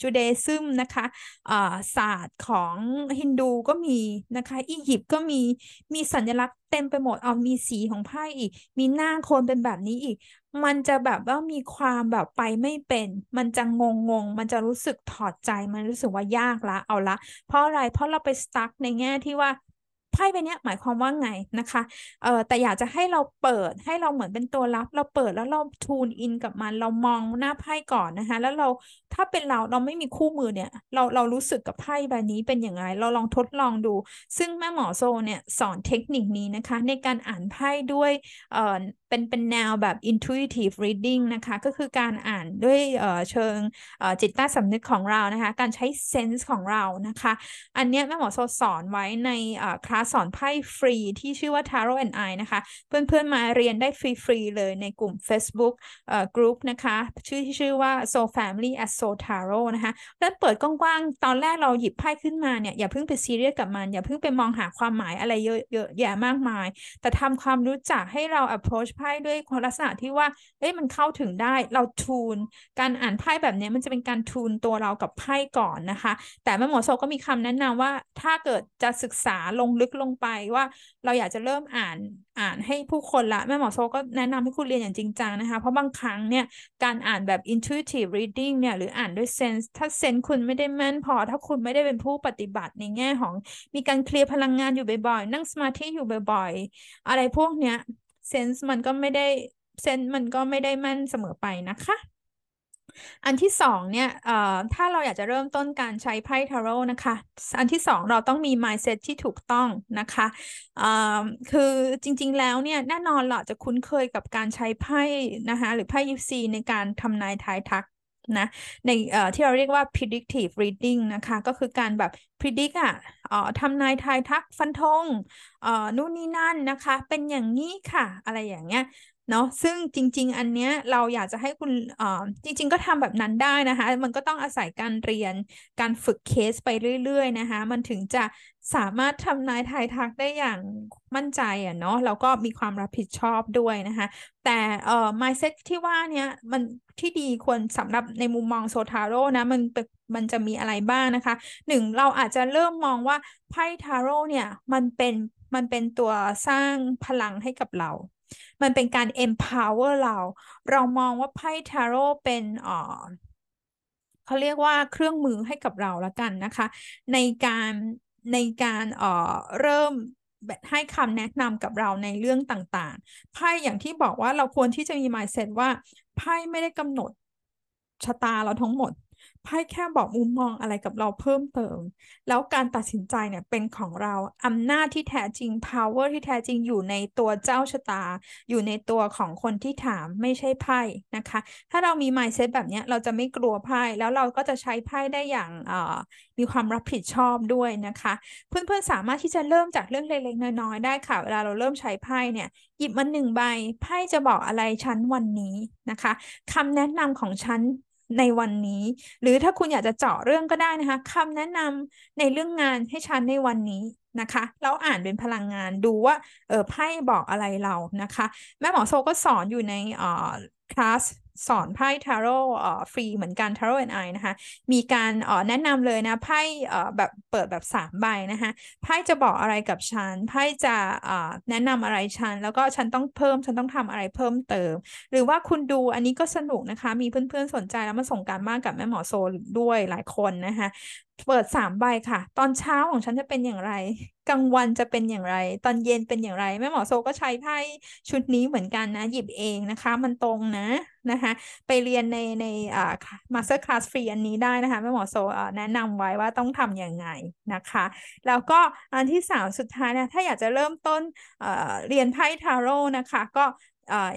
จูเดซึมนะคะศาสตร์ของฮินดูก็มีนะคะอียิปต์ก็มีมีสัญลักษณ์เต็มไปหมดเอามีสีของไพ่อีก มีหน้าคนเป็นแบบนี้อีก มันจะแบบว่ามีความแบบไปไม่เป็น มันจะงงงมันจะรู้สึกถอดใจมันรู้สึกว่ายากละเอาละ เพราะอะไรเพราะเราไปสตั๊กในแง่ที่ว่า ไพ่ใบนี้หมายความว่าไงนะคะเอ่อแต่อยากจะให้เราเปิดให้เราเหมือนเป็นตัวรับ เราเปิดแล้วเราทูนอินกับมัน เรามองหน้าไพ่ก่อนนะคะ แล้วเราถ้าเป็นเราเราไม่มีคู่มือเนี่ย เราเรารู้สึกกับไพ่ใบนี้เป็นอย่างไรเราลองทดลองดู ซึ่งแม่หมอโซเนี่ยสอนเทคนิคนี้นะคะ ในการอ่านไพ่ด้วยเอ่อ เป็นเป็นแนวแบบ intuitive reading นะคะก็คือการอ่านด้วยเชิงจิตใต้สำนึกของเรานะคะการใช้ sense ของเรานะคะ อันนี้แม่หมอโซสอนไว้ในคลาสสอนไพ่ฟรีที่ชื่อว่า Tarot and I นะคะ เพื่อนๆมาเรียนได้ฟรีๆเลยในกลุ่ม Facebook กลุ่มนะคะชื่อที่ชื่อว่า Soul Family as Soul Tarot นะคะแล้วเปิดกว้างๆ ตอนแรกเราหยิบไพ่ขึ้นมาเนี่ย อย่าเพิ่งไปซีเรียสกับมัน อย่าเพิ่งไปมองหาความหมายอะไรเยอะๆแยะมากมาย แต่ทำความรู้จักให้เรา approach ไพ่ด้วยลักษณะที่ว่าเอ้ยมันเข้าถึงได้เราทูน การอ่านไพ่แบบนี้มันจะเป็นการทูนตัวเรากับไพ่ก่อนนะคะ แต่แม่หมอโซก็มีคำแนะนำว่าถ้าเกิดจะศึกษาลงลึกลงไปว่า เราอยากจะเริ่มอ่านอ่านให้ผู้คนละแม่หมอโซก็แนะนำให้คุณเรียนอย่างจริงจังนะคะ เพราะบางครั้งเนี่ยการอ่านแบบ intuitive reading เนี่ยหรืออ่านด้วย sense ถ้า sense คุณไม่ได้แม่นพอ ถ้าคุณไม่ได้เป็นผู้ปฏิบัติในแง่ของมีการเคลียร์พลังงานอยู่บ่อยๆ นั่งสมาธิอยู่บ่อยๆ อะไรพวกเนี้ย เซนส์มันก็ไม่ได้เซนส์มันก็ไม่ได้มั่นเสมอไปนะคะ อันที่สองเนี่ยถ้าเราอยากจะเริ่มต้นการใช้ไพ่ทาโร่นะคะ อันที่สองเราต้องมี mindset ที่ถูกต้องนะคะคือจริงๆแล้วเนี่ยแน่นอนเราจะคุ้นเคยกับการใช้ไพ่นะคะหรือไพ่ยิปซีในการทำนายทายทัก นะในเอ่อที่เราเรียกว่า predictive reading นะคะก็คือการแบบ predict อะเอ่อทำนายทายทักฟันธงเอ่อนู่นนี่นั่นนะคะ เป็นอย่างนี้ค่ะ อะไรอย่างเงี้ย เนาะซึ่งจริง ๆ อันเนี้ยเราอยากจะให้คุณเอ่อจริง ๆ ก็ทำแบบนั้นได้นะคะ มันก็ต้องอาศัยการเรียนการฝึกเคสไปเรื่อย ๆ นะคะ มันถึงจะสามารถทำนายทายทักได้อย่างมั่นใจอะเนาะแล้วก็มีความรับผิดชอบด้วยนะคะ แต่เอ่อ mindset ที่ว่าเนี้ยมันที่ดีควรสำหรับในมุมมองโซทาโร่นะมันมันจะมีอะไรบ้างนะคะหนึ่งเราอาจจะเริ่มมองว่าไพ่ทาโร่เนี่ยมันเป็นมันเป็นตัวสร้างพลังให้กับเรา มันเป็นการ empower เรา เรามองว่าไพ่ทาโร่เป็นอ่อเขาเรียกว่าเครื่องมือให้กับเราละกันนะคะ ในการในการเอ่อเริ่มให้คำแนะนำกับเราในเรื่องต่างๆ ไพ่อย่างที่บอกว่าเราควรที่จะมี mindset ว่าไพ่ไม่ได้กำหนดชะตาเราทั้งหมด ไพ่แค่บอกมุมมองอะไรกับเราเพิ่มเติม แล้วการตัดสินใจเนี่ยเป็นของเราอำนาจที่แท้จริง power ที่แท้จริงอยู่ในตัวเจ้าชะตา อยู่ในตัวของคนที่ถามไม่ใช่ไพ่นะคะ ถ้าเรามี mindset แบบนี้เราจะไม่กลัวไพ่แล้วเราก็จะใช้ไพ่ได้อย่างมีความรับผิดชอบด้วยนะคะ เพื่อนๆสามารถที่จะเริ่มจากเรื่องเล็กๆน้อยๆได้ค่ะเวลาเราเริ่มใช้ไพ่เนี่ยหยิบมาหนึ่งใบไพ่จะบอกอะไรฉันวันนี้นะคะคำแนะนำของฉัน ในวันนี้ หรือถ้าคุณอยากจะเจาะเรื่องก็ได้นะคะคำแนะนำในเรื่องงานให้ฉันในวันนี้นะคะแล้วอ่านเป็นพลังงานดูว่าเออไพ่บอกอะไรเรานะคะ แม่หมอโซก็สอนอยู่ในเอ่อคลาส สอนไพ่ทาโร่ฟรีเหมือนกันทาโร่แอนไอนะคะ มีการแนะนำเลยนะไพ่แบบเปิดแบบสามใบนะคะไพ่จะบอกอะไรกับฉันไพ่จะแนะนำอะไรฉัน แล้วก็ฉันต้องเพิ่มฉันต้องทำอะไรเพิ่มเติม หรือว่าคุณดูอันนี้ก็สนุกนะคะ มีเพื่อนๆสนใจแล้วมาส่งการบ้านกับแม่หมอโซด้วยหลายคนนะคะ เปิดสามใบค่ะ ตอนเช้าของฉันจะเป็นอย่างไร กลางวันจะเป็นอย่างไร ตอนเย็นเป็นอย่างไร แม่หมอโซก็ใช้ไพ่ชุดนี้เหมือนกันนะ หยิบเองนะคะ มันตรงนะนะคะ ไปเรียนในในอ่า masterclass ฟรีอันนี้ได้นะคะ แม่หมอโซแนะนำไว้ว่าต้องทำยังไงนะคะ แล้วก็อันที่สามสุดท้ายนะ ถ้าอยากจะเริ่มต้นเรียนไพ่ทาโร่นะคะ ก็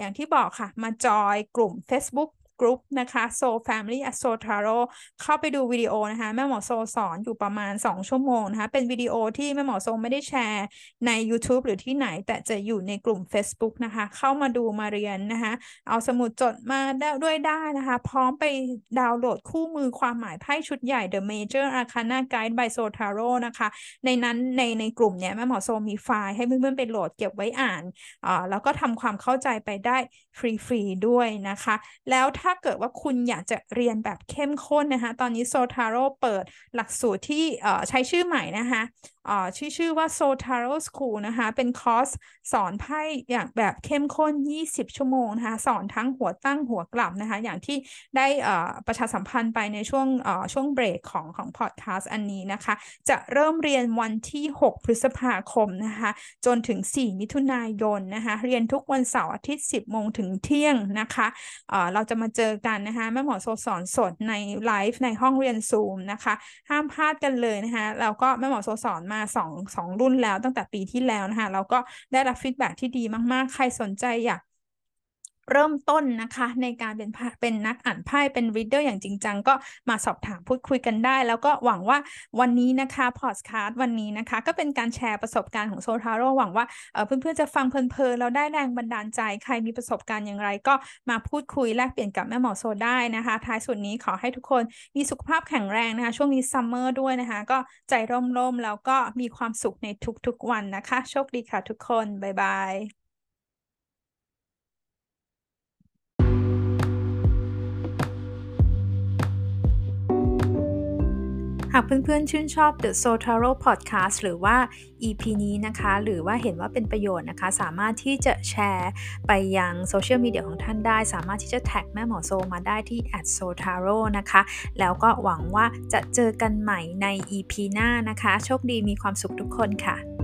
อย่างที่บอกค่ะ มาจอยกลุ่ม Facebook group นะคะ Soul Family at Soul Tarot เข้าไปดูวิดีโอนะคะ แม่หมอโซสอนอยู่ประมาณ 2 ชั่วโมงนะคะ เป็นวิดีโอที่แม่หมอโซไม่ได้แชร์ใน YouTube หรือที่ไหน แต่จะอยู่ในกลุ่ม Facebook นะคะ เข้ามาดูมาเรียนนะคะ เอาสมุดจดมาด้วยได้นะคะ พร้อมไปดาวน์โหลดคู่มือความหมายไพ่ชุดใหญ่ The Major Arcana Guide by Soul Tarot นะคะ ในนั้นในในกลุ่มเนี้ยแม่หมอโซมีไฟล์ให้เพื่อนๆไปโหลดเก็บไว้อ่านอ่าแล้วก็ทำความเข้าใจไปได้ ฟรีๆด้วยนะคะ แล้วถ้าเกิดว่าคุณอยากจะเรียนแบบเข้มข้นนะคะ ตอนนี้โซทาโร่เปิดหลักสูตรที่ใช้ชื่อใหม่นะคะชื่อชื่อว่า s o t a r o School นะคะ เป็นคอร์สสอนไพ่อย่างแบบเข้มข้น 20 ชั่วโมงนะคะ สอนทั้งหัวตั้งหัวกลับนะคะ อย่างที่ได้ประชาสัมพันธ์ไปในช่วงช่วงเบรกของของพอดแคสต์อันนี้นะคะ จะเริ่มเรียนวันที่ 6 พฤษภาคมนะคะ จนถึง 4 มิถุนายนนะคะ เรียนทุกวันเสาร์อาทิตย์ 10 โมงถึงเที่ยงนะคะเราจะมาเจอกันนะคะแม่หมอโซสอนสดในไลฟ์ในห้องเรียนซูมนะคะห้ามพลาดกันเลยนะคะแล้วก็แม่หมอโซสอนมาสองสองรุ่นแล้วตั้งแต่ปีที่แล้วนะคะเราก็ได้รับ feedback ที่ดีมากๆ ใครสนใจอยาก เริ่มต้นนะคะ ในการเป็นเป็นนักอ่านไพ่เป็น reader อย่างจริงจังก็มาสอบถามพูดคุยกันได้ แล้วก็หวังว่าวันนี้นะคะพอดคาสต์วันนี้นะคะ ก็เป็นการแชร์ประสบการณ์ของโซทาโร่หวังว่าเพื่อนๆจะฟังเพลินๆแล้วได้แรงบันดาลใจใครมีประสบการณ์อย่างไร ก็มาพูดคุยแลกเปลี่ยนกับแม่หมอโซได้นะคะ ท้ายสุดนี้ขอให้ทุกคนมีสุขภาพแข็งแรงนะคะ ช่วงนี้ซัมเมอร์ด้วยนะคะ ก็ใจร่มๆแล้วก็มีความสุขในทุกๆวันนะคะ โชคดีค่ะทุกคน บ๊ายบาย หากเพื่อนๆ ชื่นชอบ The s o t a r o Podcast หรือว่า EP นี้นะคะ หรือว่าเห็นว่าเป็นประโยชน์นะคะ สามารถที่จะแชร์ไปยังโซเชียลมีเดียของท่านได้ สามารถที่จะแท็กแม่หมอโซมาได้ที่ s o t a r o นะคะ แล้วก็หวังว่าจะเจอกันใหม่ใน EP หน้านะคะ โชคดีมีความสุขทุกคนค่ะ